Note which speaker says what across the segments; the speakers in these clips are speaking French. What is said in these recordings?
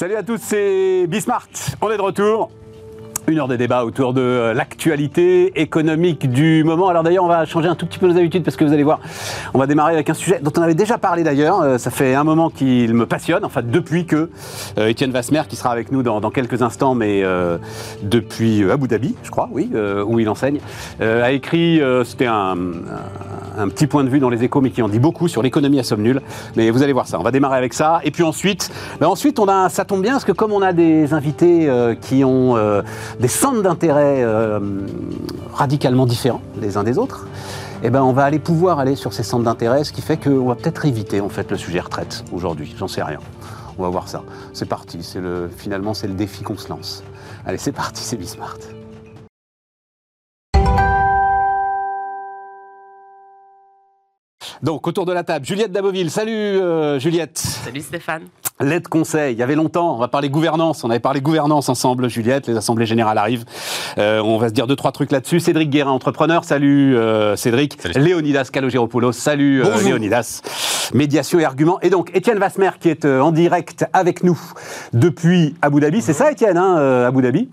Speaker 1: Salut à tous, c'est Bismart. On est de retour. Une heure de débat autour de euh, l'actualité économique du moment. Alors d'ailleurs, on va changer un tout petit peu nos habitudes parce que vous allez voir, on va démarrer avec un sujet dont on avait déjà parlé d'ailleurs. Euh, ça fait un moment qu'il me passionne, enfin depuis que euh, Étienne Vasmer, qui sera avec nous dans, quelques instants, mais depuis Abu Dhabi, je crois, oui, où il enseigne, a écrit, c'était un, petit point de vue dans les échos, mais qui en dit beaucoup sur l'économie à somme nulle. Mais vous allez voir ça, on va démarrer avec ça. Et puis ensuite, ben ensuite on a, ça tombe bien parce que comme on a des invités qui ont des centres d'intérêt euh, radicalement différents les uns des autres, eh ben, on va aller pouvoir aller sur ces centres d'intérêt, ce qui fait qu'on va peut-être éviter en fait le sujet retraite aujourd'hui. J'en sais rien. On va voir ça. C'est parti. C'est le, finalement, c'est le défi qu'on se lance. Allez, c'est parti, c'est Bismart. Donc, autour de la table, Juliette Daboville. Salut euh, Juliette.
Speaker 2: Salut Stéphane.
Speaker 1: L'aide conseil, il y avait longtemps, on va parler gouvernance, on avait parlé gouvernance ensemble, Juliette, les assemblées générales arrivent. Euh, on va se dire deux, trois trucs là-dessus. Cédric Guérin, entrepreneur, salut euh, Cédric. Léonidas Calogéropoulos, salut Léonidas. Médiation et arguments. Et donc, Étienne Vasmer qui est en direct avec nous depuis Abu Dhabi, c'est ça Étienne, hein, Abu Dhabi?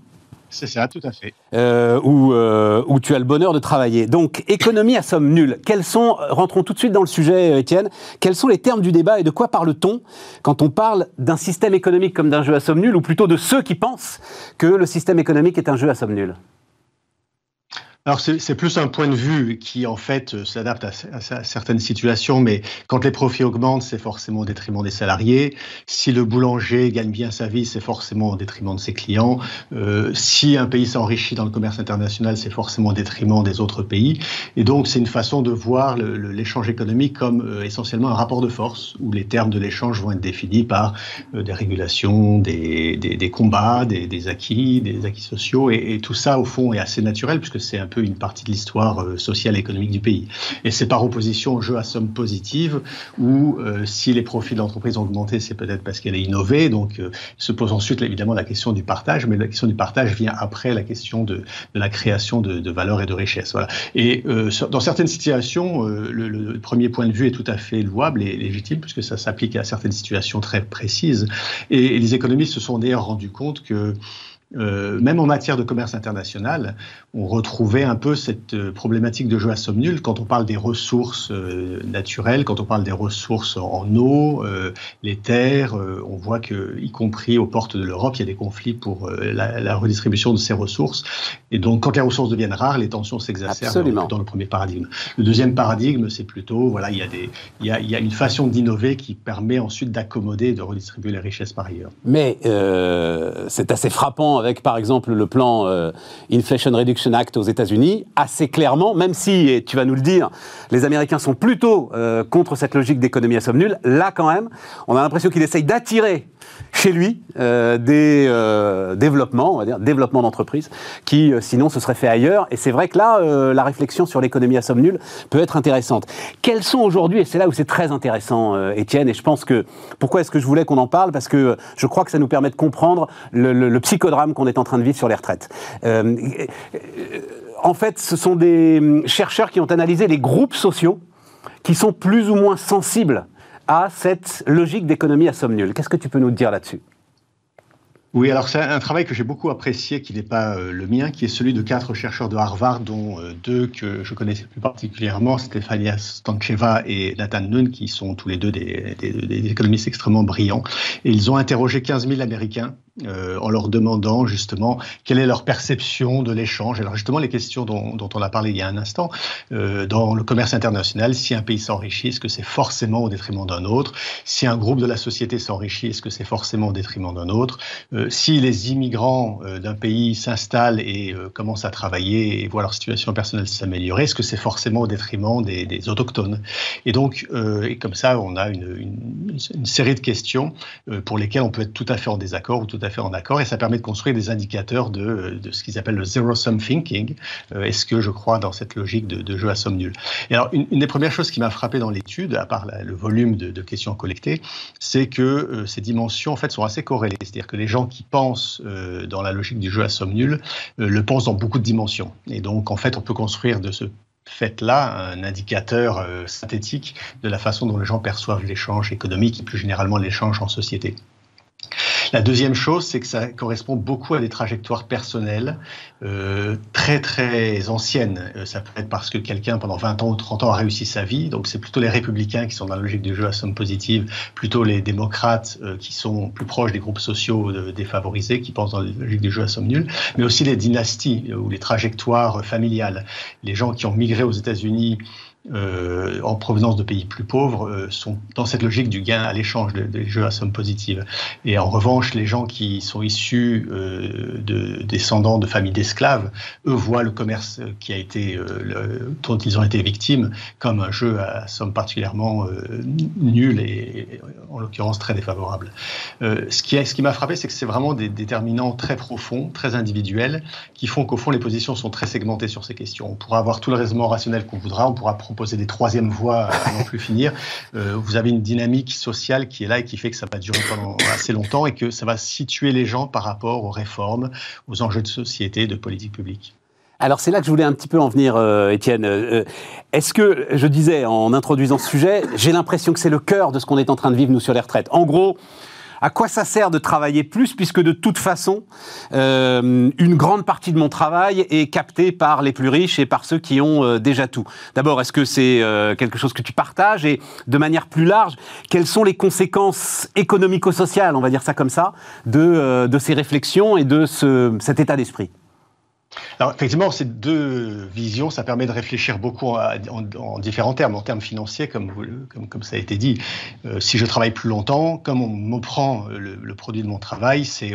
Speaker 3: C'est ça, tout à fait.
Speaker 1: Euh, où, euh, où, tu as le bonheur de travailler. Donc, économie à somme nulle. Quels sont, rentrons tout de suite dans le sujet, euh, Étienne, quels sont les termes du débat et de quoi parle-t-on quand on parle d'un système économique comme d'un jeu à somme nulle, ou plutôt de ceux qui pensent que le système économique est un jeu à somme nulle?
Speaker 3: Alors c'est plus un point de vue qui en fait euh, s'adapte à, certaines situations, mais quand les profits augmentent, c'est forcément au détriment des salariés. Si le boulanger gagne bien sa vie, c'est forcément au détriment de ses clients. Euh, si un pays s'enrichit dans le commerce international, c'est forcément au détriment des autres pays. Et donc c'est une façon de voir l'échange économique comme euh, essentiellement un rapport de force, où les termes de l'échange vont être définis par des régulations, des, des, combats, des, acquis, des acquis sociaux, et, et tout ça au fond est assez naturel puisque c'est un peu une partie de l'histoire euh, sociale et économique du pays. Et c'est par opposition au jeu à somme positive, où euh, si les profits de l'entreprise ont augmenté, c'est peut-être parce qu'elle a innové. Donc, euh, se pose ensuite évidemment la question du partage, mais la question du partage vient après la question de, la création de, de, valeur et de richesse. Voilà. Et dans certaines situations, le, premier point de vue est tout à fait louable et légitime, puisque ça s'applique à certaines situations très précises. Et, et les économistes se sont d'ailleurs rendus compte que euh, même en matière de commerce international, on retrouvait un peu cette euh, problématique de jeu à somme nulle quand on parle des ressources euh, naturelles, quand on parle des ressources en eau, les terres. on voit que, y compris aux portes de l'Europe, il y a des conflits pour la, redistribution de ces ressources. Et donc, quand les ressources deviennent rares, les tensions s'exacerbent dans, le premier paradigme. Le deuxième paradigme, c'est plutôt, voilà, il y a des, il y a, il y a une façon d'innover qui permet ensuite d'accommoder et de redistribuer les richesses par ailleurs.
Speaker 1: Mais c'est assez frappant avec par exemple le plan euh, Inflation Reduction Act aux États-Unis, assez clairement, même si, et tu vas nous le dire, les Américains sont plutôt euh, contre cette logique d'économie à somme nulle, là quand même, on a l'impression qu'il essaye d'attirer chez lui euh, des développements, on va dire, développement d'entreprise, qui sinon se seraient fait ailleurs. Et c'est vrai que là, la réflexion sur l'économie à somme nulle peut être intéressante. Quels sont aujourd'hui, et c'est là où c'est très intéressant, Étienne, et je pense que, pourquoi est-ce que je voulais qu'on en parle? Parce que je crois que ça nous permet de comprendre le psychodrame qu'on est en train de vivre sur les retraites. en fait, ce sont des hum, chercheurs qui ont analysé les groupes sociaux qui sont plus ou moins sensibles à cette logique d'économie à somme nulle. Qu'est-ce que tu peux nous dire là-dessus?
Speaker 3: Oui, alors c'est un travail que j'ai beaucoup apprécié, qui n'est pas euh, le mien, qui est celui de quatre chercheurs de Harvard, dont euh, deux que je connaissais plus particulièrement, Stefania Stancheva et Nathan Nunn, qui sont tous les deux des, des, économistes extrêmement brillants. Et ils ont interrogé 15 000 Américains euh, en leur demandant justement quelle est leur perception de l'échange. Alors justement, les questions dont, dont, on a parlé il y a un instant, euh, dans le commerce international, si un pays s'enrichit, est-ce que c'est forcément au détriment d'un autre? Si un groupe de la société s'enrichit, est-ce que c'est forcément au détriment d'un autre? Euh, Si les immigrants euh, d'un pays s'installent et euh, commencent à travailler et voient leur situation personnelle s'améliorer, est-ce que c'est forcément au détriment des, des autochtones? Et donc, et comme ça, on a une, une, une série de questions pour lesquelles on peut être tout à fait en désaccord ou tout à fait en accord et ça permet de construire des indicateurs de, ce qu'ils appellent le zero-sum thinking. Euh, est-ce que je crois dans cette logique de, jeu à somme nulle? Et alors, une, des premières choses qui m'a frappé dans l'étude, à part le volume de, questions collectées, c'est que euh, ces dimensions en fait sont assez corrélées. C'est-à-dire que les gens qui pensent euh, dans la logique du jeu à somme nulle le pensent dans beaucoup de dimensions. Et donc, en fait, on peut construire de ce fait-là un indicateur synthétique de la façon dont les gens perçoivent l'échange économique et plus généralement l'échange en société. La deuxième chose, c'est que ça correspond beaucoup à des trajectoires personnelles euh, très très anciennes. Euh, ça peut être parce que quelqu'un pendant 20 ans ou 30 ans a réussi sa vie, donc c'est plutôt les républicains qui sont dans la logique du jeu à somme positive, plutôt les démocrates euh, qui sont plus proches des groupes sociaux défavorisés, qui pensent dans la logique du jeu à somme nulle, mais aussi les dynasties ou les trajectoires familiales. Les gens qui ont migré aux États-Unis euh, en provenance de pays plus pauvres euh, sont dans cette logique du gain à l'échange des jeux à somme positive. Et en revanche, les gens qui sont issus euh, de descendants de familles d'esclaves, eux voient le commerce qui a été dont ils ont été victimes comme un jeu à somme particulièrement nul et, en l'occurrence très défavorable. ce qui, ce qui m'a frappé, c'est que c'est vraiment des déterminants très profonds, très individuels, qui font qu'au fond les positions sont très segmentées sur ces questions. On pourra avoir tout le raisonnement rationnel qu'on voudra, on pourra poser des troisièmes voies à non plus finir. Euh, vous avez une dynamique sociale qui est là et qui fait que ça va durer pendant assez longtemps et que ça va situer les gens par rapport aux réformes, aux enjeux de société, de politique publique.
Speaker 1: Alors c'est là que je voulais un petit peu en venir, euh, Étienne. Euh, est-ce que, je disais en introduisant ce sujet, j'ai l'impression que c'est le cœur de ce qu'on est en train de vivre, nous, sur les retraites. En gros, à quoi ça sert de travailler plus puisque de toute façon, euh, une grande partie de mon travail est captée par les plus riches et par ceux qui ont euh, déjà tout. D'abord, est-ce que c'est euh, quelque chose que tu partages et de manière plus large, quelles sont les conséquences économico-sociales, on va dire ça comme ça, de, ces réflexions et de ce, cet état d'esprit?
Speaker 3: Alors effectivement, ces deux visions, ça permet de réfléchir beaucoup en, différents termes, en termes financiers, comme, ça a été dit. Euh, si je travaille plus longtemps, comme on me prend le, produit de mon travail, c'est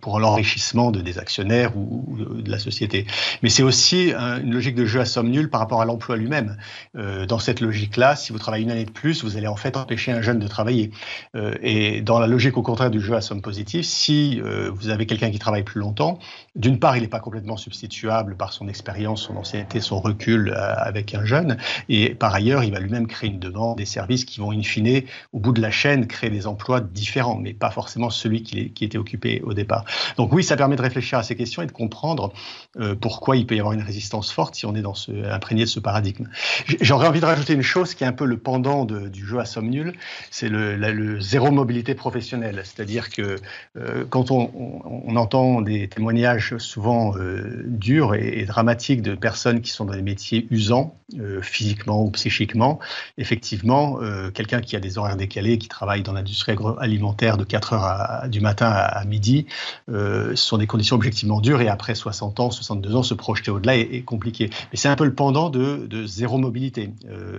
Speaker 3: pour l'enrichissement de, des actionnaires ou, de la société. Mais c'est aussi une logique de jeu à somme nulle par rapport à l'emploi lui-même. Euh, dans cette logique-là, si vous travaillez une année de plus, vous allez en fait empêcher un jeune de travailler. Euh, et dans la logique au contraire du jeu à somme positive, si vous avez quelqu'un qui travaille plus longtemps, d'une part, il n'est pas complètement substituable par son expérience, son ancienneté, son recul euh, avec un jeune. Et par ailleurs, il va lui-même créer une demande, des services qui vont in fine, au bout de la chaîne, créer des emplois différents, mais pas forcément celui qui, était occupé au départ. Donc oui, ça permet de réfléchir à ces questions et de comprendre euh, pourquoi il peut y avoir une résistance forte si on est imprégné de ce paradigme. J'aurais envie de rajouter une chose qui est un peu le pendant du jeu à somme nulle, c'est le, zéro mobilité professionnelle. C'est-à-dire que euh, quand on, entend des témoignages souvent dur et, dramatique de personnes qui sont dans des métiers usants, euh, physiquement ou psychiquement. Effectivement, euh, quelqu'un qui a des horaires décalés, qui travaille dans l'industrie agroalimentaire de 4 heures du matin à, midi, euh, ce sont des conditions objectivement dures et après 60 ans, 62 ans, se projeter au-delà est, compliqué. Mais c'est un peu le pendant de, zéro mobilité.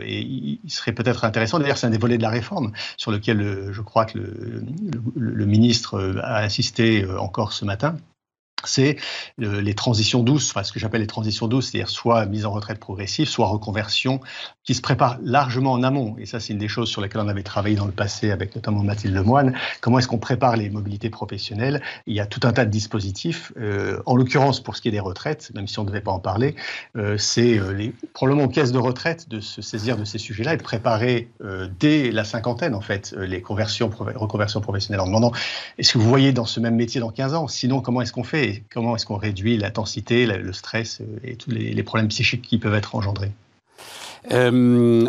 Speaker 3: et il serait peut-être intéressant, d'ailleurs c'est un des volets de la réforme sur lequel je crois que le ministre a insisté encore ce matin, c'est euh, les transitions douces, ce que j'appelle les transitions douces, c'est-à-dire soit mise en retraite progressive, soit reconversion, qui se prépare largement en amont. Et ça, c'est une des choses sur lesquelles on avait travaillé dans le passé avec notamment Mathilde Lemoine. Comment est-ce qu'on prépare les mobilités professionnelles? Il y a tout un tas de dispositifs. Euh, en l'occurrence, pour ce qui est des retraites, même si on ne devait pas en parler, euh, c'est probablement aux caisses de retraite de se saisir de ces sujets-là et de préparer dès la cinquantaine, en fait, les conversions, reconversions professionnelles en demandant est-ce que vous voyez dans ce même métier dans 15 ans? Sinon, comment est-ce qu'on fait? Comment est-ce qu'on réduit l'intensité, le stress euh, et tous les, problèmes psychiques qui peuvent être engendrés
Speaker 1: euh,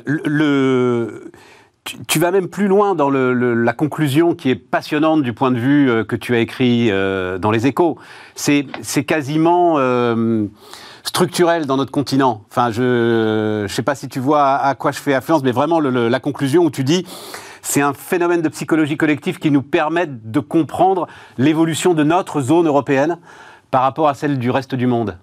Speaker 1: tu, vas même plus loin dans la conclusion qui est passionnante du point de vue euh, que tu as écrit dans les échos. C'est quasiment structurel dans notre continent. Enfin, je ne sais pas si tu vois à, quoi je fais affluence, mais vraiment la conclusion où tu dis c'est un phénomène de psychologie collective qui nous permet de comprendre l'évolution de notre zone européenne par rapport à celle du reste du monde.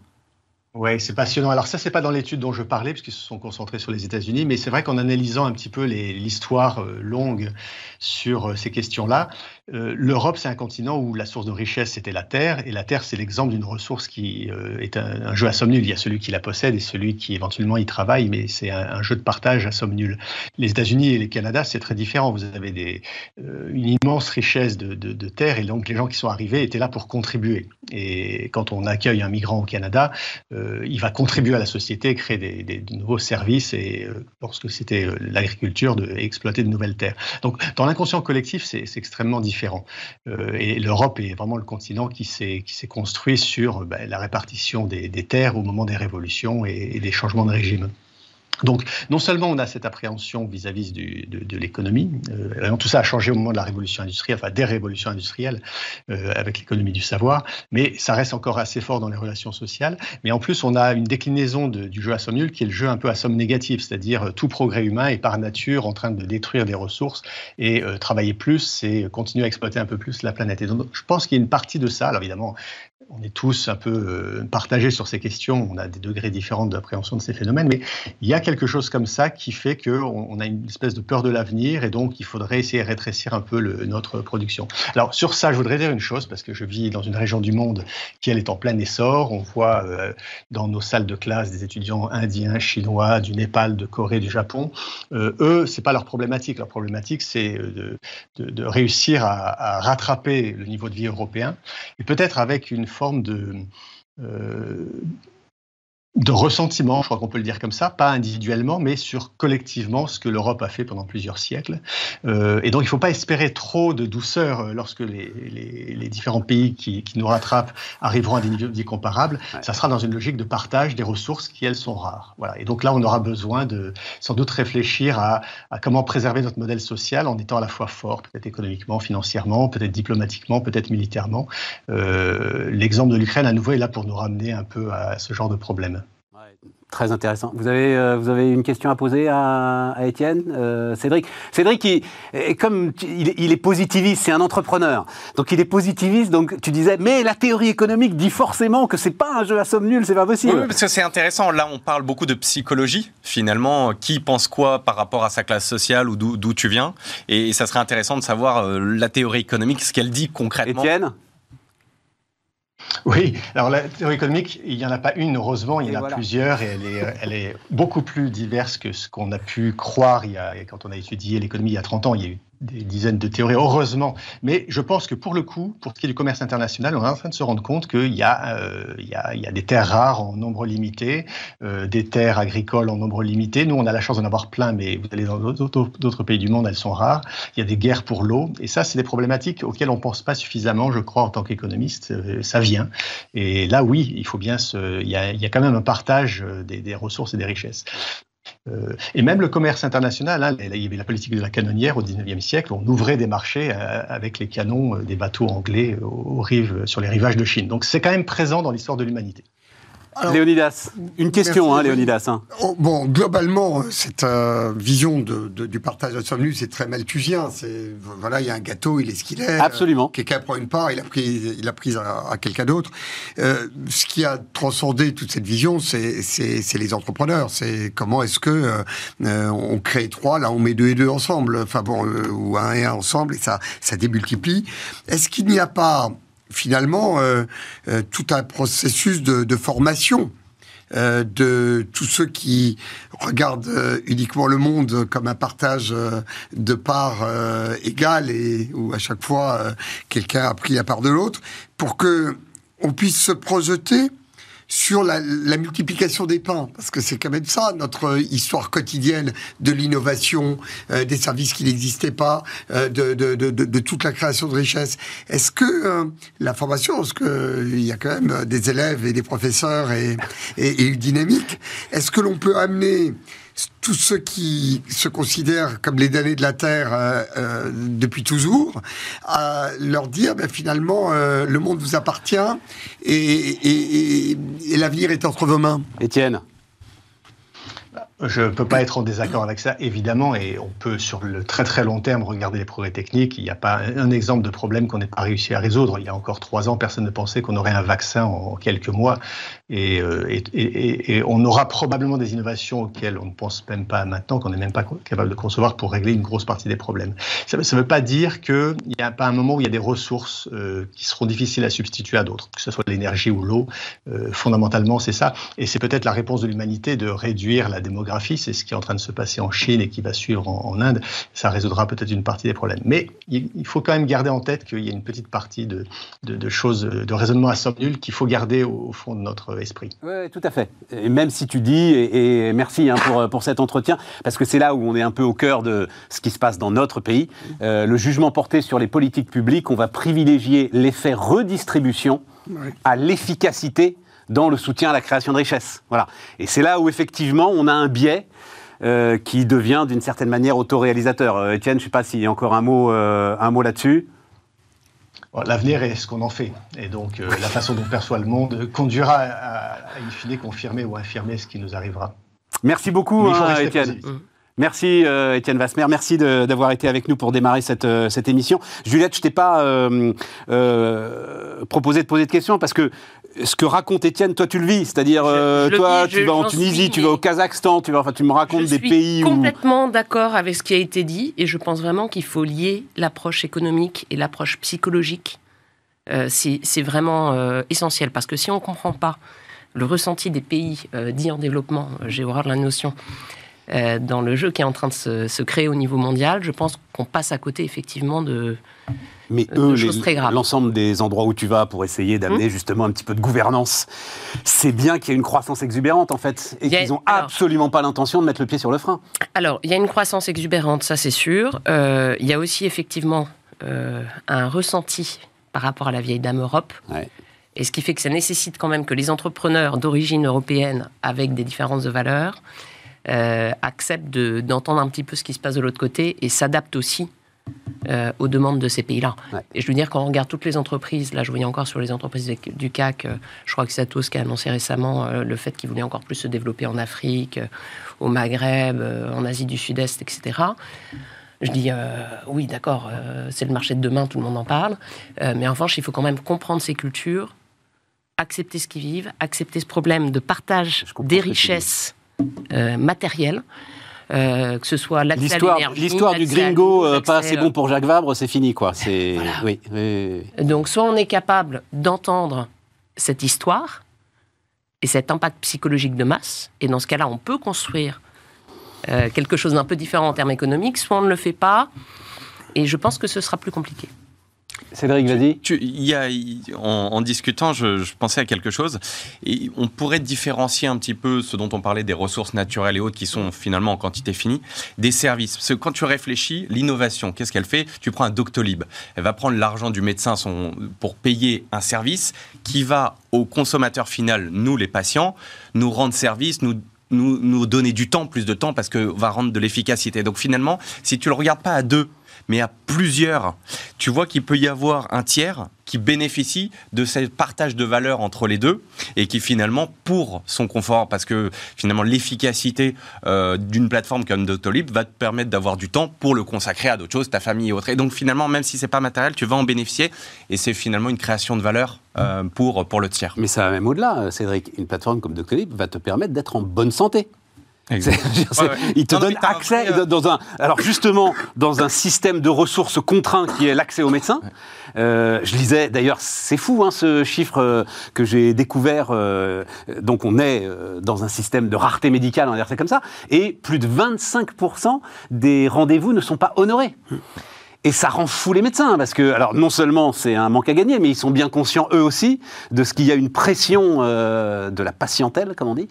Speaker 3: Oui, c'est passionnant. Alors ça, c'est pas dans l'étude dont je parlais, puisqu'ils se sont concentrés sur les États-Unis, mais c'est vrai qu'en analysant un petit peu l'histoire euh, longue sur euh, ces questions-là, euh, l'Europe, c'est un continent où la source de richesse, c'était la terre, et la terre, c'est l'exemple d'une ressource qui est un, jeu à somme nulle. Il y a celui qui la possède et celui qui éventuellement y travaille, mais c'est un, jeu de partage à somme nulle. Les États-Unis et le Canada, c'est très différent. Vous avez une immense richesse de terre, et donc les gens qui sont arrivés étaient là pour contribuer. Et quand on accueille un migrant au Canada, euh, il va contribuer à la société, créer des, nouveaux services et euh, lorsque c'était euh, l'agriculture, de exploiter de nouvelles terres. Donc dans l'inconscient collectif, c'est extrêmement différent. et l'Europe est vraiment le continent qui s'est construit sur ben, la répartition des, terres au moment des révolutions et, des changements de régime. Donc, non seulement on a cette appréhension vis-à-vis de, l'économie, euh, tout ça a changé au moment de la révolution industrielle, enfin des révolutions industrielles euh, avec l'économie du savoir, mais ça reste encore assez fort dans les relations sociales. Mais en plus, on a une déclinaison du jeu à somme nulle qui est le jeu un peu à somme négative, c'est-à-dire euh, tout progrès humain est par nature en train de détruire des ressources et travailler plus, c'est continuer à exploiter un peu plus la planète. Et donc, je pense qu'il y a une partie de ça. Alors évidemment, on est tous un peu euh, partagés sur ces questions, on a des degrés différents d'appréhension de ces phénomènes, mais il y a quelque chose comme ça qui fait qu'on on a une espèce de peur de l'avenir et donc il faudrait essayer de rétrécir un peu notre production. Alors sur ça, je voudrais dire une chose, parce que je vis dans une région du monde qui elle est en plein essor, on voit euh, dans nos salles de classe des étudiants indiens, chinois, du Népal, de Corée, du Japon, euh, eux, c'est pas leur problématique, leur problématique c'est de, réussir à, à rattraper le niveau de vie européen. Et peut-être avec une forme de, euh, de ressentiment, je crois qu'on peut le dire comme ça, pas individuellement, mais sur collectivement ce que l'Europe a fait pendant plusieurs siècles. Euh, et donc il ne faut pas espérer trop de douceur euh, lorsque les, les, différents pays qui, qui, nous rattrapent arriveront à des niveaux de vie comparables. Ça sera dans une logique de partage des ressources qui, elles, sont rares. Voilà. Et donc là, on aura besoin de sans doute réfléchir à, à comment préserver notre modèle social en étant à la fois fort, peut-être économiquement, financièrement, peut-être diplomatiquement, peut-être militairement. Euh, L'exemple de l'Ukraine, à nouveau, est là pour nous ramener un peu à ce genre de problème.
Speaker 1: Très intéressant. Vous avez, euh, vous avez une question à poser à, Étienne euh, Cédric? Cédric, il, comme il, est positiviste, c'est un entrepreneur. Donc il est positiviste, donc tu disais, mais la théorie économique dit forcément que c'est pas un jeu à somme nulle, c'est pas possible.
Speaker 2: Oui, parce que c'est intéressant. Là, on parle beaucoup de psychologie, finalement. Qui pense quoi par rapport à sa classe sociale ou d'où tu viens? Et ça serait intéressant de savoir euh, la théorie économique, ce qu'elle dit concrètement.
Speaker 1: Étienne?
Speaker 3: Oui, alors la théorie économique, il n'y en a pas une, heureusement, il y en a plusieurs et elle est, elle est beaucoup plus diverse que ce qu'on a pu croire il y a, quand on a étudié l'économie il y a 30 ans. Il y a eu des dizaines de théories, heureusement. Mais je pense que pour le coup, pour ce qui est du commerce international, on est en train de se rendre compte qu'il y, euh, y, a, y a des terres rares en nombre limité, euh, des terres agricoles en nombre limité. Nous, on a la chance d'en avoir plein, mais vous allez dans d'autres pays du monde, elles sont rares. Il y a des guerres pour l'eau. Et ça, c'est des problématiques auxquelles on ne pense pas suffisamment, je crois, en tant qu'économiste. Euh, ça vient. Et là, oui, il faut bien se... Il y a, il y a quand même un partage des, des ressources et des richesses. Euh, et même le commerce international, hein, il y avait la politique de la canonnière au 19e siècle, on ouvrait des marchés euh, avec les canons euh, des bateaux anglais aux rives, sur les rivages de Chine. Donc c'est quand même présent dans l'histoire de l'humanité.
Speaker 1: Léonidas, une question, hein, Léonidas. Hein.
Speaker 4: Oh, bon, globalement, cette euh, vision de, du partage de somme c'est très malthusien. C'est voilà, il y a un gâteau, il est ce qu'il est.
Speaker 1: Absolument.
Speaker 4: quelqu'un prend une part, il a pris, il a pris à, quelqu'un d'autre. Euh, ce qui a transcendé toute cette vision, c'est les entrepreneurs. C'est comment est-ce que euh, on crée trois, là on met deux et deux ensemble, enfin bon, ou un et un ensemble, et ça, ça démultiplie. Est-ce qu'il n'y a pas finalement euh, euh, tout un processus de, formation euh, de tous ceux qui regardent uniquement le monde comme un partage de parts égales et où à chaque fois quelqu'un a pris la part de l'autre, pour que on puisse se projeter sur la, multiplication des pains, parce que c'est quand même ça notre histoire quotidienne de l'innovation, euh, des services qui n'existaient pas, euh, de, toute la création de richesses. Est-ce que euh, la formation, parce qu'il y a quand même des élèves et des professeurs et, et, et une dynamique, est-ce que l'on peut amener tous ceux qui se considèrent comme les damnés de la terre euh, euh, depuis toujours, à leur dire ben, finalement euh, le monde vous appartient et, et l'avenir est entre vos mains.
Speaker 1: Étienne
Speaker 3: je ne peux pas être en désaccord avec ça, évidemment, et on peut sur le très très long terme regarder les progrès techniques. Il n'y a pas un exemple de problème qu'on n'ait pas réussi à résoudre. Il y a encore trois ans, personne ne pensait qu'on aurait un vaccin en quelques mois, et, euh, et, on aura probablement des innovations auxquelles on ne pense même pas maintenant, qu'on n'est même pas capable de concevoir pour régler une grosse partie des problèmes. Ça ne veut pas dire qu'il n'y a pas un moment où il y a des ressources euh, qui seront difficiles à substituer à d'autres, que ce soit l'énergie ou l'eau. Euh, fondamentalement, c'est ça, et c'est peut-être la réponse de l'humanité de réduire la démographie c'est ce qui est en train de se passer en Chine et qui va suivre en, Inde. Ça résoudra peut-être une partie des problèmes. Mais il, faut quand même garder en tête qu'il y a une petite partie de, de, choses, de raisonnement à somme nulle qu'il faut garder au, fond de notre esprit.
Speaker 1: Oui, tout à fait. Et même si tu dis, et, merci hein, pour, pour cet entretien, parce que c'est là où on est un peu au cœur de ce qui se passe dans notre pays, euh, le jugement porté sur les politiques publiques, on va privilégier l'effet redistribution à l'efficacité dans le soutien à la création de richesse. Voilà. Et c'est là où effectivement on a un biais euh, qui devient d'une certaine manière autoréalisateur. Euh, Étienne, je ne sais pas s'il y a encore un mot, euh, un mot là-dessus.
Speaker 3: L'avenir est ce qu'on en fait. Et donc, la façon dont on perçoit le monde conduira à, à, in fine, confirmer ou infirmer ce qui nous arrivera.
Speaker 1: Merci beaucoup, hein, Étienne. Merci euh, Étienne Vasmer, merci d'avoir été avec nous pour démarrer cette, euh, cette émission. Juliette, je t'ai pas euh, euh, proposé de poser de questions parce que ce que raconte Étienne, toi tu le vis, c'est-à-dire toi tu vas en Tunisie, tu vas au Kazakhstan, tu vas, enfin tu me racontes des pays
Speaker 5: où... Je suis complètement d'accord avec ce qui a été dit et je pense vraiment qu'il faut lier l'approche économique et l'approche psychologique. C'est vraiment essentiel parce que si on ne comprend pas le ressenti des pays dits en développement, j'ai horreur de la notion, euh, dans le jeu qui est en train de se, créer au niveau mondial, je pense qu'on passe à côté effectivement de,
Speaker 1: mais eux, l'ensemble des endroits où tu vas pour essayer d'amener hum. justement un petit peu de gouvernance, c'est bien qu'il y ait une croissance exubérante en fait, et qu'ils n'ont absolument pas l'intention de mettre le pied sur le frein.
Speaker 5: Alors, il y a une croissance exubérante, ça c'est sûr. Euh, il y a aussi effectivement euh, un ressenti par rapport à la vieille dame Europe. Et ce qui fait que ça nécessite quand même que les entrepreneurs d'origine européenne, avec des différences de valeurs, euh, accepte d'entendre un petit peu ce qui se passe de l'autre côté et s'adapte aussi euh, aux demandes de ces pays-là. Et je veux dire, quand on regarde toutes les entreprises, là je voyais encore sur les entreprises du CAC, euh, je crois que c'est Atos qui a annoncé récemment le fait qu'il voulait encore plus se développer en Afrique, au Maghreb, en Asie du Sud-Est, etc. Je dis, oui, d'accord, c'est le marché de demain, tout le monde en parle. mais en revanche, il faut quand même comprendre ces cultures, accepter ce qu'ils vivent, accepter ce problème de partage des richesses euh, matériel. Euh, que ce soit l'accès
Speaker 1: à L'histoire du gringo, euh, pas assez bon pour Jacques Vabre, c'est fini, quoi. C'est oui,
Speaker 5: Donc, soit on est capable d'entendre cette histoire et cet impact psychologique de masse, et dans ce cas-là, on peut construire quelque chose d'un peu différent en termes économiques, soit on ne le fait pas, et je pense que ce sera plus compliqué.
Speaker 1: Cédric, vas-y.
Speaker 2: Y a, en, discutant, je, pensais à quelque chose. Et on pourrait différencier un petit peu ce dont on parlait des ressources naturelles et autres qui sont finalement en quantité finie, des services. Parce que quand tu réfléchis, l'innovation, qu'est-ce qu'elle fait? Tu prends un Doctolib. Elle va prendre l'argent du médecin pour payer un service qui va au consommateur final, nous les patients, nous rendre service, nous nous, nous donner du temps, plus de temps, parce que va rendre de l'efficacité. Donc finalement, si tu le regardes pas à deux, mais à plusieurs. Tu vois qu'il peut y avoir un tiers qui bénéficie de ce partage de valeur entre les deux et qui finalement, pour son confort, parce que finalement l'efficacité euh, d'une plateforme comme Doctolib va te permettre d'avoir du temps pour le consacrer à d'autres choses, ta famille et autres. Et donc finalement, même si c'est pas matériel, tu vas en bénéficier et c'est finalement une création de valeur euh, pour, pour le tiers.
Speaker 1: Mais ça va même au-delà, Cédric. Une plateforme comme Doctolib va te permettre d'être en bonne santé. Il te donne accès euh, dans un. Alors justement, dans un système de ressources contraint qui est l'accès aux médecins. Euh, je lisais d'ailleurs, c'est fou hein, ce chiffre euh, que j'ai découvert. donc on est dans un système de rareté médicale, on va dire c'est comme ça, et plus de 25% des rendez-vous ne sont pas honorés. Et ça rend fou les médecins, parce que, alors, non seulement c'est un manque à gagner, mais ils sont bien conscients, eux aussi, de ce qu'il y a une pression euh, de la patientèle, comme on dit,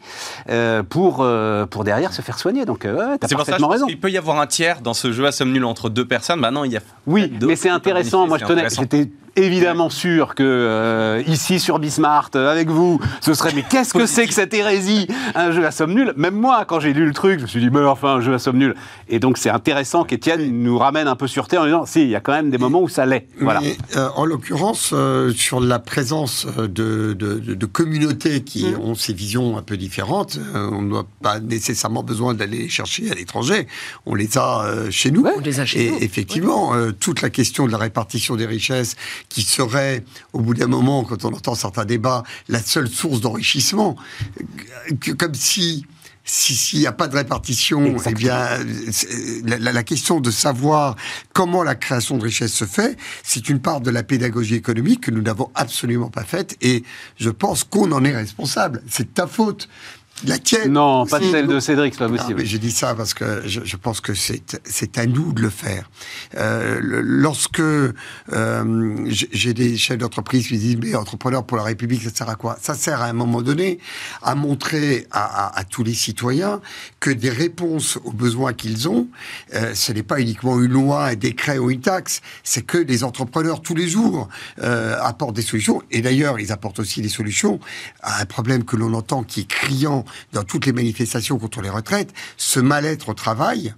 Speaker 1: euh, pour, euh, pour derrière se faire soigner. Donc, ouais, t'as parfaitement raison.
Speaker 2: Il peut y avoir un tiers dans ce jeu à somme nulle entre deux personnes. Maintenant, bah il y a.
Speaker 1: Oui, mais c'est intéressant. Moi, je tenais. J'étais évidemment sûr que euh, ici sur Bismart, euh, avec vous, ce serait mais qu'est-ce que c'est que cette hérésie? Un jeu à somme nulle. Même moi, quand j'ai lu le truc, je me suis dit mais enfin un jeu à somme nulle. Et donc c'est intéressant qu'Étienne nous ramène un peu sur terre en disant si il y a quand même des moments où ça l'est. Voilà.
Speaker 4: Euh, en l'occurrence, sur la présence de, de, communautés qui mmh. ont ces visions un peu différentes, on n'a pas nécessairement besoin d'aller chercher à l'étranger. On les a chez nous.
Speaker 5: on les a chez
Speaker 4: Et
Speaker 5: nous.
Speaker 4: effectivement, toute la question de la répartition des richesses qui serait, au bout d'un moment, quand on entend certains débats, la seule source d'enrichissement, comme si s'il n'y a pas de répartition, eh bien, la, la, question de savoir comment la création de richesse se fait, c'est une part de la pédagogie économique que nous n'avons absolument pas faite et je pense qu'on en est responsable. C'est ta faute La tienne
Speaker 1: Non, pas celle de Cédric, c'est pas possible.
Speaker 4: J'ai dit ça parce que je, je pense que c'est à nous de le faire. Euh, lorsque euh, j'ai des chefs d'entreprise qui disent mais entrepreneur pour la République, ça sert à quoi? Ça sert à un moment donné à montrer à, à, à tous les citoyens que des réponses aux besoins qu'ils ont, euh, ce n'est pas uniquement une loi, un décret ou une taxe, c'est que des entrepreneurs tous les jours euh, apportent des solutions. Et d'ailleurs, ils apportent aussi des solutions à un problème que l'on entend qui est criant dans toutes les manifestations contre les retraites, ce mal-être au travail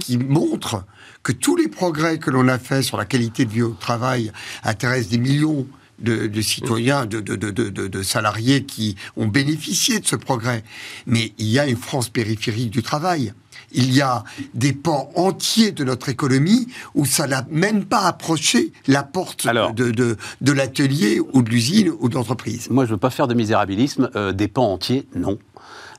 Speaker 4: qui montre que tous les progrès que l'on a faits sur la qualité de vie au travail intéressent des millions de, citoyens, de, de, salariés qui ont bénéficié de ce progrès. Mais il y a une France périphérique du travail. Il y a des pans entiers de notre économie où ça n'a même pas approché la porte de, de, l'atelier ou de l'usine ou de l'entreprise.
Speaker 1: Moi, je ne veux pas faire de misérabilisme. Euh, des pans entiers, non.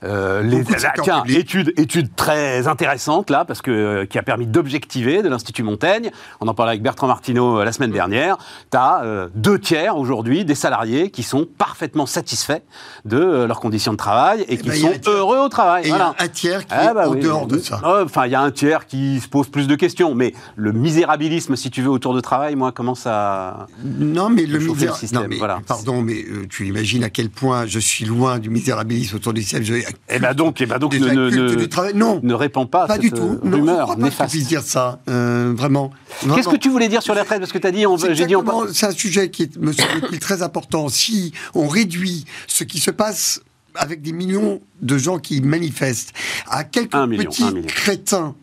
Speaker 1: Euh, les, tiens, étude, étude très intéressante là, parce que euh, qui a permis d'objectiver de l'Institut Montaigne. On en parlait avec Bertrand Martineau euh, la semaine dernière. Tu as deux tiers aujourd'hui des salariés qui sont parfaitement satisfaits de leurs conditions de travail et, eh qui ben, sont heureux au travail.
Speaker 4: Et voilà. y a un tiers qui eh est ben en dehors de ça.
Speaker 1: Enfin, il y a un tiers qui se pose plus de questions, mais le misérabilisme, si tu veux, autour de travail, moi, commence à
Speaker 4: non, mais le misérabilisme. Voilà. Pardon, mais tu imagines à quel point je suis loin du misérabilisme autour du système.
Speaker 1: Eh ben donc, eh ben donc ne, ne, non, ne répand pas, pas cette du tout. rumeur
Speaker 4: non, néfaste. Je dire ça, euh, vraiment.
Speaker 1: Qu'est-ce que tu voulais dire sur les retraites Parce que tu as dit, j'ai dit,
Speaker 4: c'est un sujet qui est, me semble très important. Si on réduit ce qui se passe avec des millions de gens qui manifestent à quelques petits crétins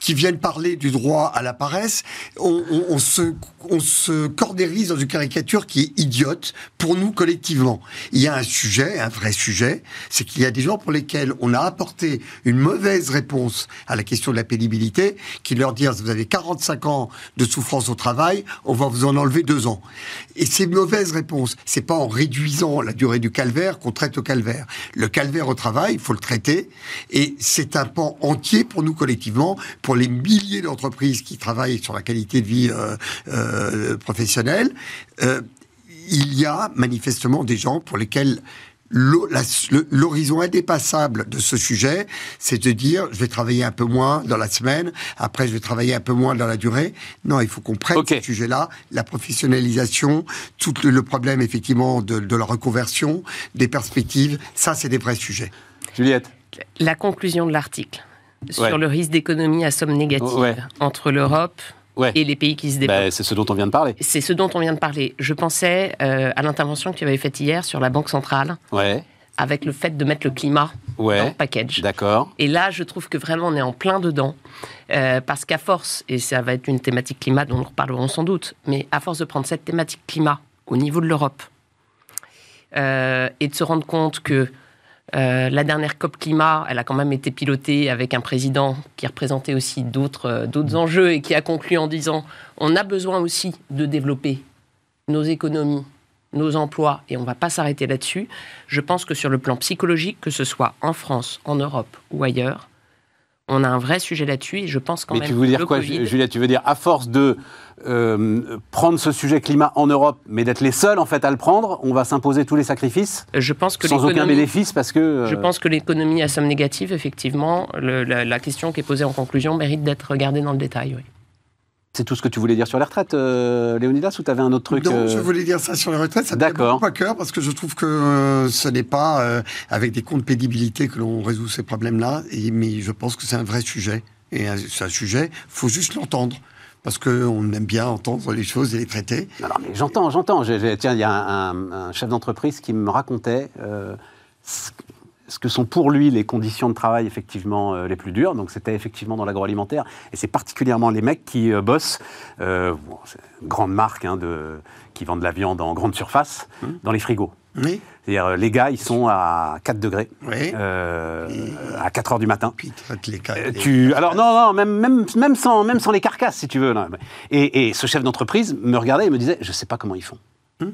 Speaker 4: qui viennent parler du droit à la paresse, on, se, on se cordérise dans une caricature qui est idiote pour nous collectivement. Il y a un sujet, un vrai sujet, c'est qu'il y a des gens pour lesquels on a apporté une mauvaise réponse à la question de la pénibilité, qui leur disent vous avez 45 ans de souffrance au travail, on va vous en enlever deux ans. Et ces mauvaises réponses, c'est pas en réduisant la durée du calvaire qu'on traite au calvaire. Le calvaire au travail, il faut le traiter, et c'est un pan entier pour nous collectivement pour les milliers d'entreprises qui travaillent sur la qualité de vie euh, euh, professionnelle, euh, il y a manifestement des gens pour lesquels l'horizon indépassable de ce sujet, c'est de dire je vais travailler un peu moins dans la semaine, après je vais travailler un peu moins dans la durée. Non, il faut qu'on prenne ce sujet-là, la professionnalisation, tout le, problème effectivement de, de, la reconversion, des perspectives, ça c'est des vrais sujets.
Speaker 1: Juliette
Speaker 5: La conclusion de l'article sur le risque d'économie à somme négative entre l'Europe et les pays qui se développent.
Speaker 1: Bah, c'est ce dont on vient de parler.
Speaker 5: C'est ce dont on vient de parler. Je pensais euh, à l'intervention que tu avais faite hier sur la Banque centrale. Avec le fait de mettre le climat dans le package.
Speaker 1: D'accord.
Speaker 5: Et là, je trouve que vraiment, on est en plein dedans. Euh, parce qu'à force, et ça va être une thématique climat dont nous reparlerons sans doute, mais à force de prendre cette thématique climat au niveau de l'Europe euh, et de se rendre compte que euh, la dernière COP climat, elle a quand même été pilotée avec un président qui représentait aussi d'autres euh, d'autres enjeux et qui a conclu en disant on a besoin aussi de développer nos économies, nos emplois et on ne va pas s'arrêter là-dessus. Je pense que sur le plan psychologique, que ce soit en France, en Europe ou ailleurs, on a un vrai sujet là-dessus et je pense quand
Speaker 1: Mais
Speaker 5: même.
Speaker 1: tu veux dire quoi, Juliette Tu veux dire à force de euh, prendre ce sujet climat en Europe, mais d'être les seuls en fait à le prendre, on va s'imposer tous les sacrifices
Speaker 5: Je pense que
Speaker 1: sans aucun bénéfice parce que. Euh,
Speaker 5: je pense que l'économie à somme négative, effectivement, la, question qui est posée en conclusion mérite d'être regardée dans le détail. Oui.
Speaker 1: C'est tout ce que tu voulais dire sur les retraites, euh, Léonidas, ou tu avais un autre truc
Speaker 4: Non, je voulais dire ça sur les retraites. Ça me beaucoup à cœur parce que je trouve que ce n'est pas avec des comptes pénibilité que l'on résout ces problèmes-là. Mais je pense que c'est un vrai sujet. Et c'est un sujet, faut juste l'entendre parce qu'on aime bien entendre les choses et les traiter.
Speaker 1: Mais j'entends, j'entends. Tiens, il y a un, chef d'entreprise qui me racontait euh, ce que sont pour lui les conditions de travail effectivement euh, les plus dures. Donc c'était effectivement dans l'agroalimentaire et c'est particulièrement les mecs qui euh, bossent, euh, une grande marque hein, de, qui vendent de la viande en grande surface, mmh. dans les frigos. Oui. C'est-à-dire, les gars, ils sont à 4 degrés, à 4 heures du matin. Puis, les tu... Alors, non, non, même, même, même, sans, même sans les carcasses, si tu veux. Et, et ce chef d'entreprise me regardait et me disait, je ne sais pas comment ils font. Mmh.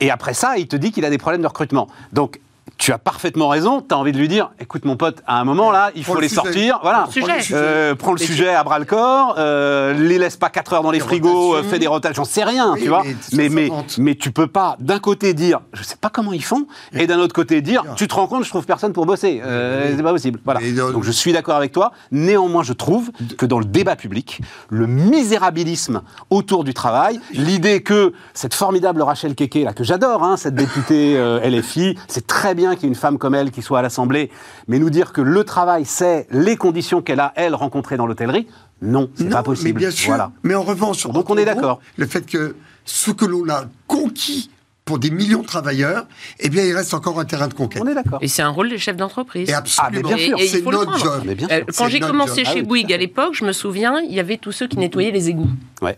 Speaker 1: Et après ça, il te dit qu'il a des problèmes de recrutement. Donc, tu as parfaitement raison. Tu as envie de lui dire écoute, mon pote, à un moment là, il
Speaker 4: Prends
Speaker 1: faut
Speaker 4: le
Speaker 1: les
Speaker 4: sujet.
Speaker 1: sortir. Voilà.
Speaker 5: Prends le sujet.
Speaker 1: Euh, prends le
Speaker 5: Mais
Speaker 1: sujet à bras le corps, euh, les laisse pas 4 heures dans les frigos, euh,
Speaker 4: rotations.
Speaker 1: fais des rotations, j'en sais rien,
Speaker 4: Oui,
Speaker 1: tu vois.
Speaker 4: mais
Speaker 1: Mais, mais, tu peux pas d'un côté dire je sais pas comment ils font, et d'un autre côté dire tu te rends compte, je trouve personne pour bosser. Euh,
Speaker 4: Oui.
Speaker 1: C'est pas possible. Voilà. Donc je suis d'accord avec toi. Néanmoins, je trouve que dans le débat public, le misérabilisme autour du travail, l'idée que cette formidable Rachel Keke, là, que j'adore, hein, cette députée euh, LFI, c'est très bien qu'il y ait une femme comme elle qui soit à l'Assemblée, mais nous dire que le travail, c'est les conditions qu'elle a, elle, rencontrées dans l'hôtellerie, non, c'est pas possible.
Speaker 4: Mais bien sûr.
Speaker 1: Voilà.
Speaker 4: Mais en revanche,
Speaker 1: Donc on est d'accord.
Speaker 4: Le fait que ce que l'on a conquis pour des millions de travailleurs, eh bien, il reste encore un terrain de conquête.
Speaker 1: On est d'accord.
Speaker 5: Et c'est un rôle des chefs d'entreprise.
Speaker 4: Et absolument.
Speaker 1: Ah, mais bien sûr.
Speaker 5: Et- et il
Speaker 4: c'est notre
Speaker 5: prendre.
Speaker 4: job.
Speaker 1: Mais bien
Speaker 5: Euh,
Speaker 1: sûr.
Speaker 5: quand j'ai commencé
Speaker 4: job.
Speaker 1: Ah
Speaker 5: chez
Speaker 1: oui,
Speaker 5: Bouygues
Speaker 1: à
Speaker 5: l'époque, je me souviens, il y avait tous ceux qui nettoyaient les égouts.
Speaker 1: Ouais.